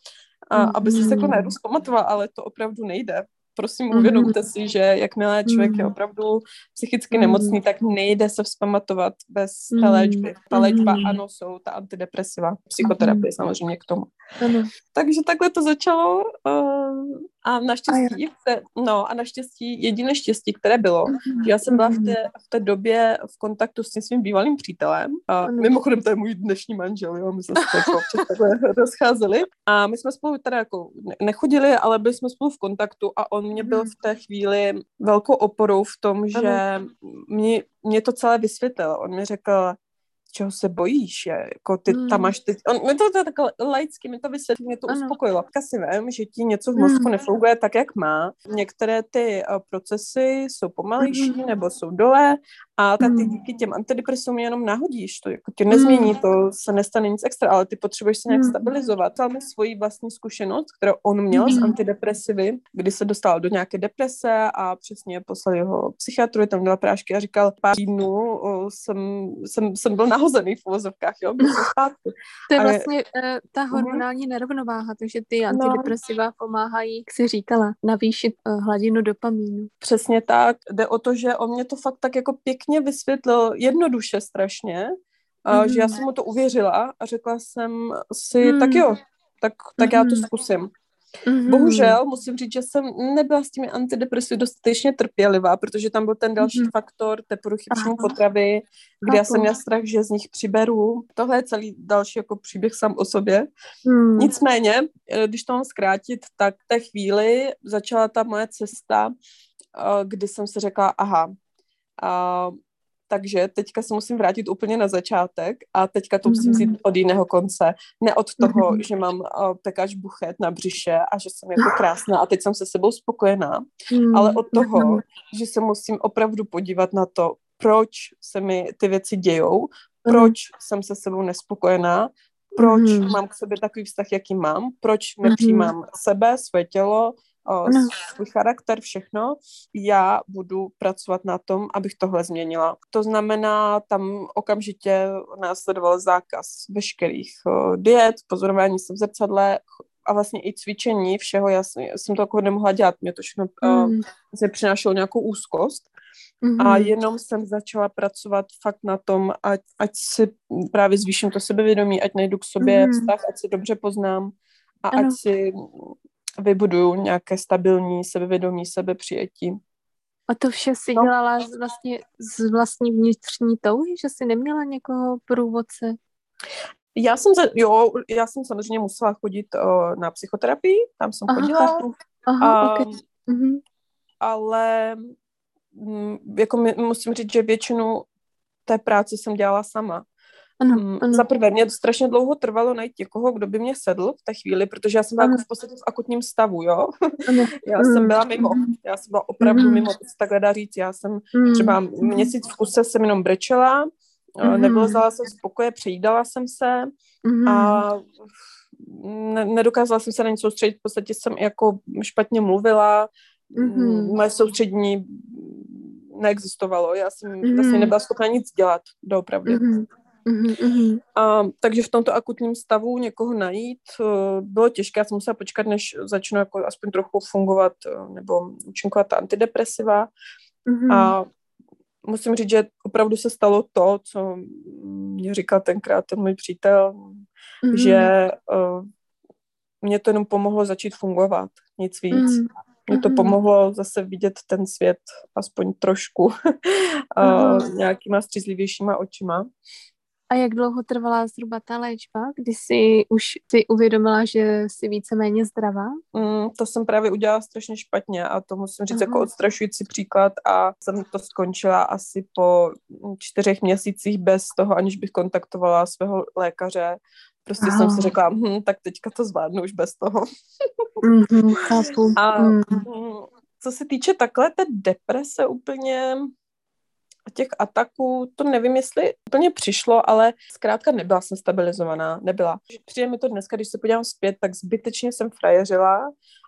a, aby si se jako najednou zpamatovala, ale to opravdu nejde. Prosím uvědomte si, že jakmile člověk je opravdu psychicky nemocný, tak nejde se vzpamatovat bez té léčby. Ta léčba, ano, jsou ta antidepresiva, psychoterapie samozřejmě k tomu. Ano. Takže takhle to začalo uh, a naštěstí, a se, no a naštěstí, jediné štěstí, které bylo, že já jsem byla v té, v té době v kontaktu s tím svým bývalým přítelem. A ano. mimochodem to je můj dnešní manžel, jo, my jsme se jako takhle rozcházeli. A my jsme spolu teda jako nechodili, ale byli jsme spolu v kontaktu a on mě byl v té chvíli velkou oporou v tom, že mě, mě to celé vysvětlil. On mi řekl, čeho se bojíš, je, jako ty mm. tam máš, ty, on, mi to, to takhle laicky, mi to vysvětlí, mě to ano. uspokojilo. Tak si vím, že ti něco v mozku mm. nefunguje tak, jak má. Některé ty uh, procesy jsou pomalejší mm. nebo jsou dole a tak ty hmm. díky těm antidepresům jenom nahodíš, to jako tě nezmění, hmm. to se nestane nic extra, ale ty potřebuješ se nějak hmm. stabilizovat. Mi svoji vlastní zkušenost, kterou on měl s antidepresivy, kdy se dostal do nějaké deprese a přesně poslal jeho psychiatru, tam dala prášky a říkal, pár týdnů jsem, jsem, jsem byl nahozený v uvozovkách, jo, To je ale... vlastně uh, ta mhm. hormonální nerovnováha, takže ty no. antidepresiva no. pomáhají, jak jsi říkala, navýšit uh, hladinu dopamínu. Přesně tak, jde o to, že on mě to fakt tak jako pěkně pěkně vysvětlil, jednoduše strašně, mm. že já jsem mu to uvěřila a řekla jsem si, mm. tak jo, tak, tak mm. já to mm-hmm. zkusím. Mm-hmm. Bohužel musím říct, že jsem nebyla s těmi antidepresivy dostatečně trpělivá, protože tam byl ten další mm-hmm. faktor té poruchy příjmu potravy, kde já jsem měla strach, že z nich přiberu. Tohle je celý další jako příběh sám o sobě. Mm. Nicméně, eh, když to mám zkrátit, tak v té chvíli začala ta moje cesta, eh, kdy jsem si řekla, aha, a, takže teďka se musím vrátit úplně na začátek a teďka to musím vzít mhm. od jiného konce. Ne od toho, mm. že mám uh, buchet na břiše a že jsem jako krásná a teď jsem se sebou spokojená, mm. ale od toho, mm. že se musím opravdu podívat na to, proč se mi ty věci dějou, proč jsem se sebou nespokojená, proč mm. mám k sobě takový vztah, jaký mám, proč nepřijímám mm. sebe, své tělo, no. svůj charakter, všechno. Já budu pracovat na tom, abych tohle změnila. To znamená, tam okamžitě následoval zákaz veškerých uh, diet, pozorování se v zrcadle, a vlastně i cvičení všeho, já jsem, jsem to jako nemohla dělat, mě to všechno mm. uh, přinášelo nějakou úzkost mm-hmm. a jenom jsem začala pracovat fakt na tom, ať, ať si právě zvýším to sebevědomí, ať najdu k sobě mm. vztah, ať si dobře poznám a ano. ať si vybuduju nějaké stabilní sebevědomí, sebepřijetí. A to vše si no. dělala z, vlastně z vlastní vnitřní touhy, že jsi neměla někoho průvodce? Já jsem, za, jo, já jsem samozřejmě musela chodit uh, na psychoterapii, tam jsem Aha, chodila. Aha, okay. uh, Ale m, mm, jako musím říct, že většinu té práce jsem dělala sama. Ano, mm, ano. Za prvé, mě to strašně dlouho trvalo najít někoho, kdo by mě sedl v té chvíli, protože já jsem byla jako v podstatě v akutním stavu, jo. Ano. já ano. jsem byla mimo, já jsem byla opravdu ano. mimo, to se takhle dá říct. Já jsem třeba měsíc v kuse jsem jenom brečela, ano. nevylezala jsem z pokoje, přejídala jsem se a ne, nedokázala jsem se na nic soustředit, v podstatě jsem jako špatně mluvila, mm-hmm. moje soustřední neexistovalo, já jsem mm-hmm. vlastně nebyla schopna nic dělat, doopravdy. Mm-hmm. Mm-hmm. A, takže v tomto akutním stavu někoho najít uh, bylo těžké, já jsem musela počkat, než začnu jako aspoň trochu fungovat uh, nebo účinkovat ta antidepresiva. Mm-hmm. A musím říct, že opravdu se stalo to, co mě říkal tenkrát ten můj přítel, mm-hmm. že uh, mě to jenom pomohlo začít fungovat, nic víc. Mm-hmm. Mě to pomohlo zase vidět ten svět aspoň trošku uh, mm-hmm. nějakýma střízlivějšíma očima. A jak dlouho trvala zhruba ta léčba, kdy jsi už si uvědomila, že jsi víceméně zdravá? Mm, to jsem právě udělala strašně špatně a to musím říct Aha. jako odstrašující příklad a jsem to skončila asi po čtyřech měsících bez toho, aniž bych kontaktovala svého lékaře. Prostě Aha. jsem si řekla, hm, tak teďka to zvládnu už bez toho. mm, chápu. A mm. co se týče takhle té deprese úplně, těch ataků, to nevím, jestli úplně přišlo, ale zkrátka nebyla jsem stabilizovaná, nebyla. Přijde mi to dneska, když se podívám zpět, tak zbytečně jsem frajeřila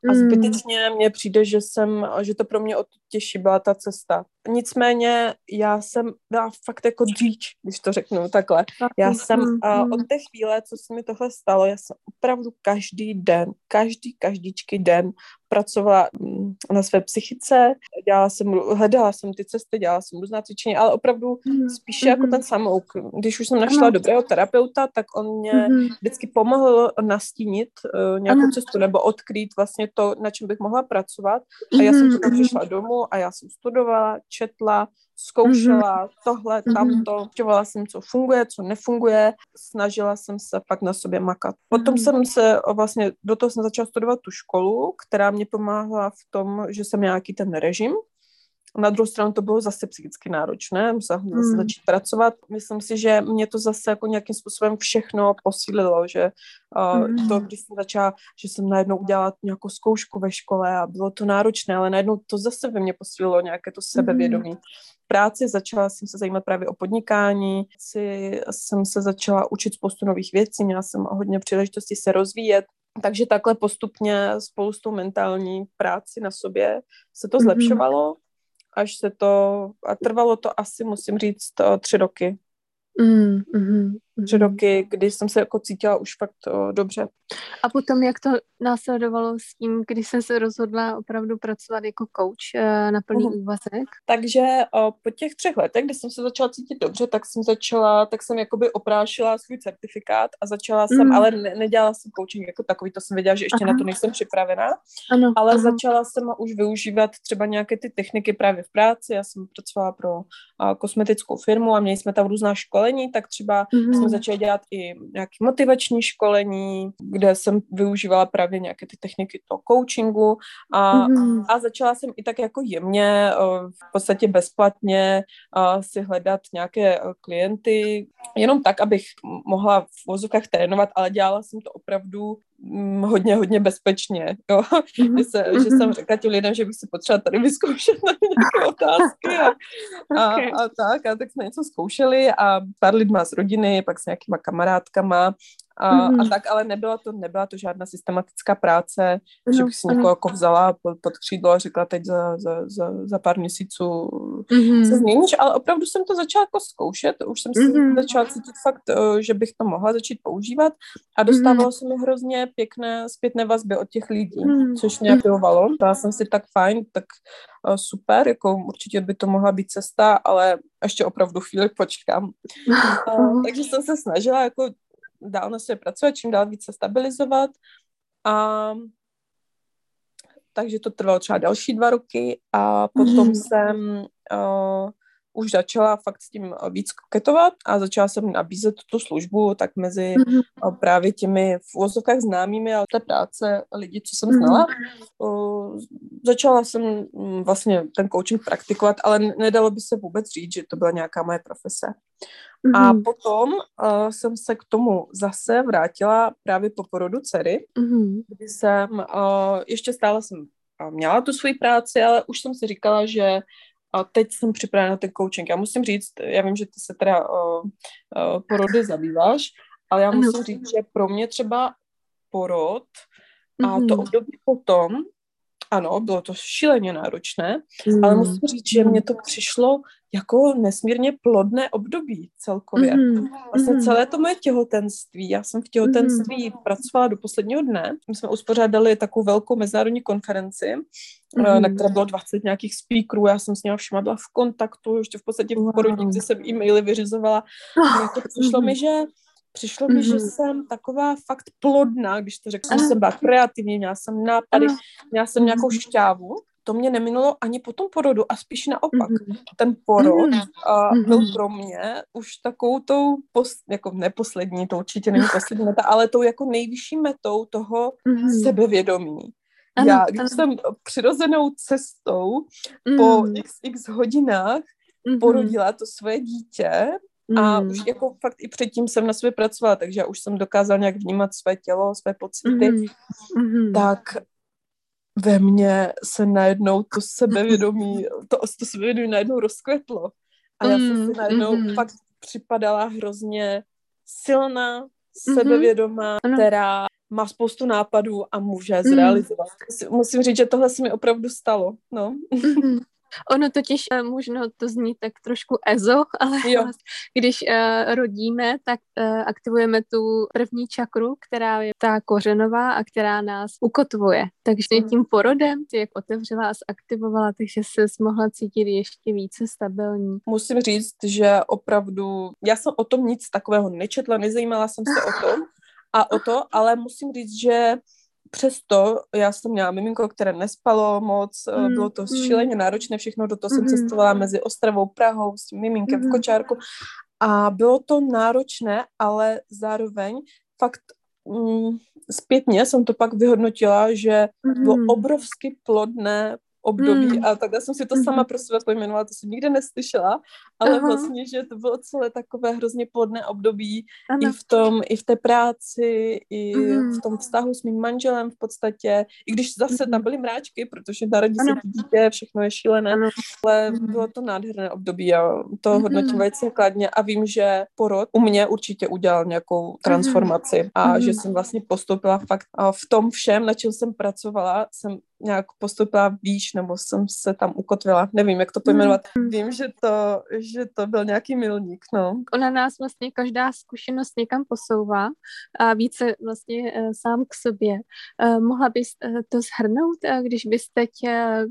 a mm. zbytečně mně přijde, že jsem, že to pro mě od těžší byla ta cesta. Nicméně já jsem byla fakt jako dříč, když to řeknu takhle. Já jsem uh, od té chvíle, co se mi tohle stalo, já jsem opravdu každý den, každý, každičky den pracovala mm, na své psychice, dělala jsem, hledala jsem ty cesty, dělala jsem různá cvičení, ale opravdu mm. spíše mm. jako ten samouk. Když už jsem našla ano. dobrého terapeuta, tak on mě mm. vždycky pomohl nastínit uh, nějakou ano. cestu nebo odkrýt vlastně to, na čem bych mohla pracovat. A já jsem to přišla domů a já jsem studovala, četla, zkoušela mm-hmm. tohle, tamto, zjišťovala jsem, co funguje, co nefunguje, snažila jsem se pak na sobě makat. Potom mm-hmm. jsem se vlastně, do toho jsem začala studovat tu školu, která mě pomáhala v tom, že jsem nějaký ten režim, na druhou stranu to bylo zase psychicky náročné, musela jsem zase hmm. začít pracovat. Myslím si, že mě to zase jako nějakým způsobem všechno posílilo, že uh, hmm. to, když jsem začala, že jsem najednou udělala nějakou zkoušku ve škole a bylo to náročné, ale najednou to zase ve mně posílilo nějaké to sebevědomí. Hmm práci, začala jsem se zajímat právě o podnikání, si, jsem se začala učit spoustu nových věcí, měla jsem hodně příležitostí se rozvíjet, takže takhle postupně spolu s tou mentální práci na sobě se to mm-hmm. zlepšovalo, až se to, a trvalo to asi, musím říct, tři roky. Mm, mm, tři roky, kdy jsem se jako cítila už fakt o, dobře. A potom, jak to následovalo s tím, když jsem se rozhodla opravdu pracovat jako coach e, na plný uh-huh. úvazek? Takže o, po těch třech letech, kdy jsem se začala cítit dobře, tak jsem začala, tak jsem jakoby oprášila svůj certifikát a začala jsem, mm. ale ne, nedělala jsem coaching jako takový, to jsem věděla, že ještě Aha. na to nejsem připravená, ano, ale aha. začala jsem už využívat třeba nějaké ty techniky právě v práci, já jsem pracovala pro a, kosmetickou firmu a měli jsme tam různá školení, tak třeba mm. Jsme začali dělat i nějaké motivační školení, kde jsem využívala právě nějaké ty techniky toho coachingu a, mm-hmm. a začala jsem i tak jako jemně, v podstatě bezplatně si hledat nějaké klienty, jenom tak, abych mohla v vozovkách trénovat, ale dělala jsem to opravdu hodně, hodně bezpečně, jo. Mm-hmm. Že, se, že jsem mhm. řekla těm lidem, že bych si potřeba tady vyzkoušet na nějaké otázky a, a, okay. a, tak, a tak jsme něco zkoušeli a pár lidma z rodiny, pak s nějakýma kamarádkama a, mm-hmm. a tak, ale nebyla to, nebyla to žádná systematická práce, no, že bych si někoho jako vzala pod, pod křídlo a řekla teď za, za, za, za pár měsíců mm-hmm. se změníš, ale opravdu jsem to začala jako zkoušet, už jsem mm-hmm. si začala cítit fakt, eh, že bych to mohla začít používat a dostávalo mm-hmm. se mi hrozně pěkné zpětné vazby od těch lidí, mm-hmm. což mě aprovalo. Dala jsem si tak fajn, tak uh, super, jako určitě by to mohla být cesta, ale ještě opravdu chvíli počkám. Uh, takže jsem se snažila jako dál na sobě pracovat, čím dál více stabilizovat. A takže to trvalo třeba další dva roky a potom mm. jsem uh, už začala fakt s tím víc koketovat a začala jsem nabízet tu službu tak mezi mm. uh, právě těmi v úvozovkách známými, ale té práce lidi, co jsem znala. Uh, začala jsem um, vlastně ten coaching praktikovat, ale nedalo by se vůbec říct, že to byla nějaká moje profese. Mm-hmm. A potom uh, jsem se k tomu zase vrátila právě po porodu dcery, mm-hmm. kdy jsem, uh, ještě stále jsem měla tu svoji práci, ale už jsem si říkala, že a teď jsem připravena na ten coaching. Já musím říct, já vím, že ty se teda uh, uh, porody zabýváš, ale já musím říct, že pro mě třeba porod a mm-hmm. to období potom, ano, bylo to šíleně náročné, ale musím říct, že mě to přišlo jako nesmírně plodné období celkově. Mm. Vlastně mm. celé to moje těhotenství, já jsem v těhotenství mm. pracovala do posledního dne. My jsme uspořádali takovou velkou mezinárodní konferenci, mm. na které bylo 20 nějakých speakerů, já jsem s nimi všema byla v kontaktu, ještě v podstatě v porodnici jsem e-maily vyřizovala. Oh. Jako přišlo mi, že Přišlo mi, mm-hmm. že jsem taková fakt plodná, když to řeknu, jsem byla kreativní, měla jsem nápady, měla jsem nějakou mhm. šťávu. To mě neminulo ani po tom porodu a spíš naopak. Mm-hmm. Ten porod mm-hmm. a byl mhm. pro mě už takovou tou, pos, jako neposlední, to určitě není poslední meta, ale tou jako nejvyšší metou toho mm-hmm. sebevědomí. Ano, Já, když ano. jsem přirozenou cestou mm. po xx hodinách mm-hmm. porodila to svoje dítě, a mm. už jako fakt i předtím jsem na sobě pracovala, takže já už jsem dokázala nějak vnímat své tělo, své pocity, mm. Mm. tak ve mně se najednou to sebevědomí, to, to sebevědomí najednou rozkvetlo. A já jsem si mm, najednou mm. fakt připadala hrozně silná, mm-hmm. sebevědomá, mm. která má spoustu nápadů a může mm. zrealizovat. Musím říct, že tohle se mi opravdu stalo. No. Mm. Ono totiž uh, možno to zní tak trošku ezo, ale jo. Vlastně, když uh, rodíme, tak uh, aktivujeme tu první čakru, která je ta kořenová a která nás ukotvuje. Takže mm. tím porodem ty jak otevřela a zaktivovala, takže se mohla cítit ještě více stabilní. Musím říct, že opravdu, já jsem o tom nic takového nečetla, nezajímala jsem se o tom a o to, ale musím říct, že přesto já jsem měla miminko, které nespalo moc, mm, bylo to mm. šíleně náročné všechno, do toho mm. jsem mm-hmm. cestovala mezi Ostravou, Prahou s tím miminkem mm. v mm-hmm. kočárku a bylo to náročné, ale zároveň fakt mm, zpětně jsem to pak vyhodnotila, že bylo mm-hmm. obrovsky plodné období mm. a takhle jsem si to sama mm-hmm. pro sebe pojmenovala, to jsem nikde neslyšela, ale Aha. vlastně, že to bylo celé takové hrozně plodné období ano. i v tom, i v té práci, i mm. v tom vztahu s mým manželem v podstatě, i když zase tam byly mráčky, protože narodí se dítě, všechno je šílené, ano. ale bylo to nádherné období a to mm. hodnotím velice kladně a vím, že porod u mě určitě udělal nějakou transformaci a mm. že jsem vlastně postoupila fakt v tom všem, na čem jsem pracovala, jsem nějak postupila výš, nebo jsem se tam ukotvila. Nevím, jak to pojmenovat. Mm. Vím, že to, že to byl nějaký milník, no. Ona nás vlastně každá zkušenost někam posouvá a více vlastně uh, sám k sobě. Uh, mohla bys uh, to shrnout, když bys teď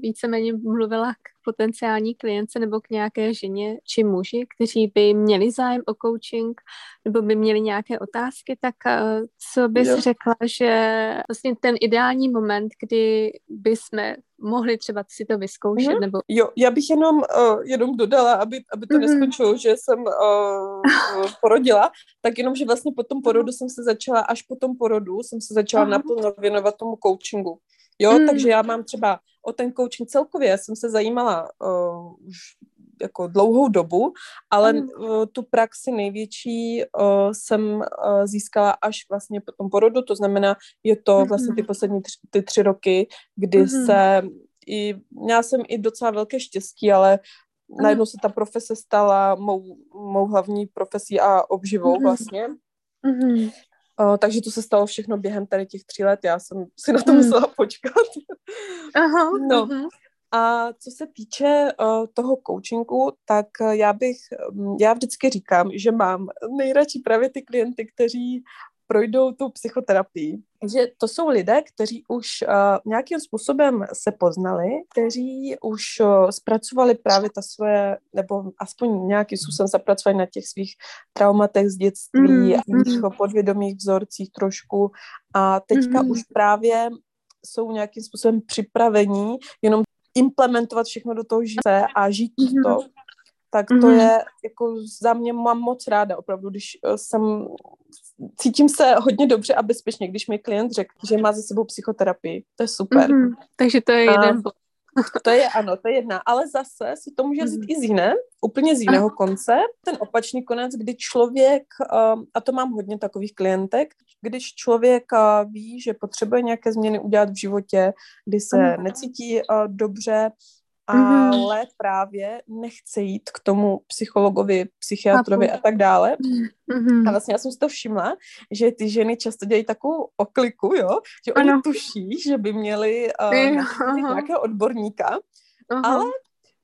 víceméně mluvila k potenciální klience nebo k nějaké ženě či muži, kteří by měli zájem o coaching nebo by měli nějaké otázky, tak uh, co bys jo. řekla, že vlastně ten ideální moment, kdy jsme mohli třeba si to vyzkoušet, mm-hmm. nebo... Jo, já bych jenom, uh, jenom dodala, aby, aby to mm-hmm. neskončilo, že jsem uh, porodila, tak jenom, že vlastně po tom porodu jsem se začala, až po tom porodu jsem se začala uh-huh. naplno věnovat tomu coachingu. Jo, mm. takže já mám třeba o ten coaching celkově, jsem se zajímala uh, už jako dlouhou dobu, ale mm. uh, tu praxi největší uh, jsem uh, získala až vlastně po tom porodu, to znamená, je to mm. vlastně ty poslední tři, ty tři roky, kdy mm. se i, měla jsem i docela velké štěstí, ale mm. najednou se ta profese stala mou, mou hlavní profesí a obživou mm. vlastně. Mm. Uh, takže to se stalo všechno během tady těch tří let, já jsem si na to mm. musela počkat. Aha, no. Uh-huh. A co se týče uh, toho coachingu, tak já bych, já vždycky říkám, že mám nejradši právě ty klienty, kteří projdou tu psychoterapii. Že to jsou lidé, kteří už uh, nějakým způsobem se poznali, kteří už uh, zpracovali právě ta svoje, nebo aspoň nějakým způsobem zapracovali na těch svých traumatech z dětství, mm, mm. podvědomých vzorcích trošku a teďka mm. už právě jsou nějakým způsobem připravení jenom implementovat všechno do toho života a žít mm. to tak to mm-hmm. je, jako za mě mám moc ráda opravdu, když eh, jsem, cítím se hodně dobře a bezpečně, když mi klient řekl, že má za sebou psychoterapii. To je super. Mm-hmm. Takže to je a, jeden To je, ano, to je jedna. Ale zase si to může vzít mm. i z jiné, úplně z jiného konce. Ten opačný konec, kdy člověk, eh, a to mám hodně takových klientek, když člověk eh, ví, že potřebuje nějaké změny udělat v životě, kdy se mm. necítí dobře, Mm-hmm. ale mm-hmm. právě nechce jít k tomu psychologovi, psychiatrovi a tak dále. Mm-hmm. A vlastně já jsem si to všimla, že ty ženy často dělají takovou okliku, jo, že oni ano. tuší, že by měli uh, nějakého odborníka, Aha. ale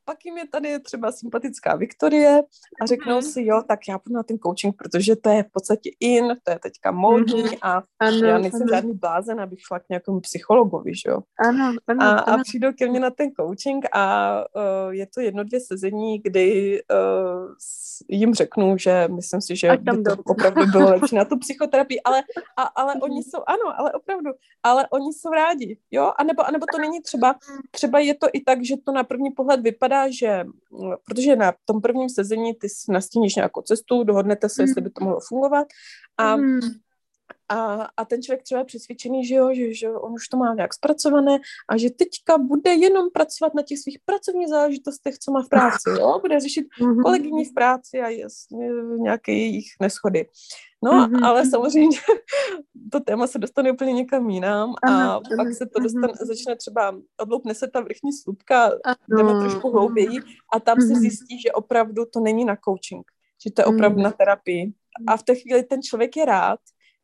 pak jim je tady třeba sympatická Viktorie a řeknou mm. si, jo, tak já půjdu na ten coaching, protože to je v podstatě in, to je teďka módní mm. a ano, já nejsem ano. žádný blázen, abych šla k nějakému psychologovi, že jo. Ano, ano, a, ano. a přijdou ke mně na ten coaching a uh, je to jedno, dvě sezení, kdy uh, jim řeknu, že myslím si, že by to opravdu bylo lepší na tu psychoterapii, ale, a, ale oni jsou, ano, ale opravdu, ale oni jsou rádi, jo, anebo, anebo to není třeba, třeba je to i tak, že to na první pohled vypadá vypadá, že protože na tom prvním sezení ty nastíníš nějakou cestu, dohodnete se, mm. jestli by to mohlo fungovat a mm. A, a ten člověk třeba je přesvědčený, že jo, že, že on už to má nějak zpracované a že teďka bude jenom pracovat na těch svých pracovních záležitostech, co má v práci, jo, bude řešit mm-hmm. kolegyni v práci a jasně, nějaké jejich neschody. No, mm-hmm. ale samozřejmě to téma se dostane úplně někam jinam a Aha, pak se to dostane, mm-hmm. začne třeba, odloupne se ta vrchní slupka, jdeme trošku hlouběji a tam mm-hmm. se zjistí, že opravdu to není na coaching, že to je opravdu mm-hmm. na terapii. A v té chvíli ten člověk je rád,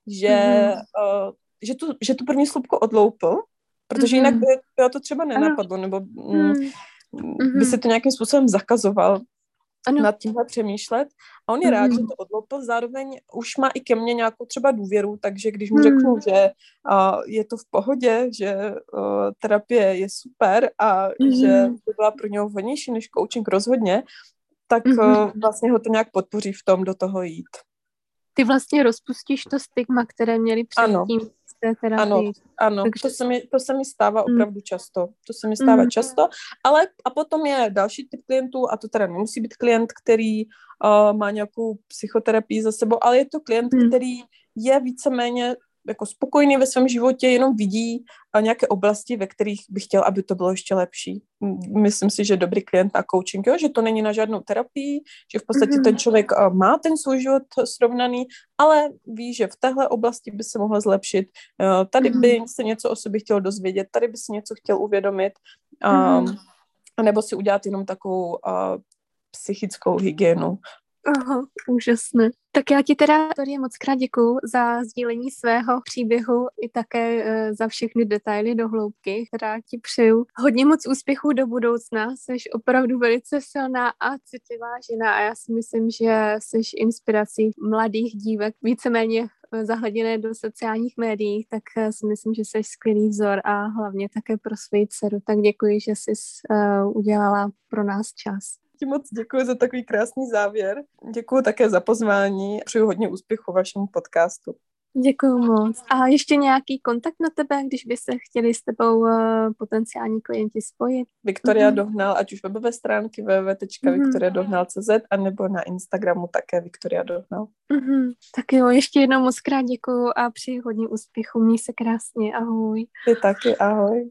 že, mm-hmm. uh, že, tu, že tu první slupku odloupil, protože mm-hmm. jinak by, by to třeba nenapadlo, nebo mm, mm. mm-hmm. by si to nějakým způsobem zakazoval ano. nad tímhle přemýšlet. A on je mm. rád, že to odlopil, zároveň už má i ke mně nějakou třeba důvěru, takže když mu mm. řeknu, že uh, je to v pohodě, že uh, terapie je super a mm. že to byla pro něho vhodnější než coaching rozhodně, tak mm. uh, vlastně ho to nějak podpoří v tom do toho jít. Ty vlastně rozpustíš to stigma, které měli předtím té terapii. Ano, ano Takže... to, se mi, to se mi stává hmm. opravdu často. To se mi stává mm. často, ale a potom je další typ klientů, a to teda nemusí být klient, který uh, má nějakou psychoterapii za sebou, ale je to klient, mm. který je víceméně jako spokojený ve svém životě, jenom vidí nějaké oblasti, ve kterých bych chtěl, aby to bylo ještě lepší. Myslím si, že dobrý klient na coaching, jo, že to není na žádnou terapii, že v podstatě mm-hmm. ten člověk má ten svůj život srovnaný, ale ví, že v téhle oblasti by se mohla zlepšit. Tady by mm-hmm. se něco o sobě chtěl dozvědět, tady by si něco chtěl uvědomit, mm-hmm. a nebo si udělat jenom takovou uh, psychickou hygienu. Aha, úžasné. Tak já ti teda tady moc krát děkuju za sdílení svého příběhu i také e, za všechny detaily do hloubky, která ti přeju. Hodně moc úspěchů do budoucna, jsi opravdu velice silná a citlivá žena a já si myslím, že jsi inspirací mladých dívek, víceméně e, zahleděné do sociálních médií, tak e, si myslím, že jsi skvělý vzor a hlavně také pro svou dceru. Tak děkuji, že jsi uh, udělala pro nás čas ti moc děkuji za takový krásný závěr. Děkuji také za pozvání. Přeju hodně úspěchu vašemu podcastu. Děkuji moc. A ještě nějaký kontakt na tebe, když by se chtěli s tebou uh, potenciální klienti spojit? Viktoria mm-hmm. Dohnal, ať už webové stránky www.viktoriadohnal.cz a nebo na Instagramu také Viktoria Dohnal. Mm-hmm. Tak jo, ještě jednou moc krát děkuji a přeji hodně úspěchu. Měj se krásně, ahoj. Ty taky, ahoj.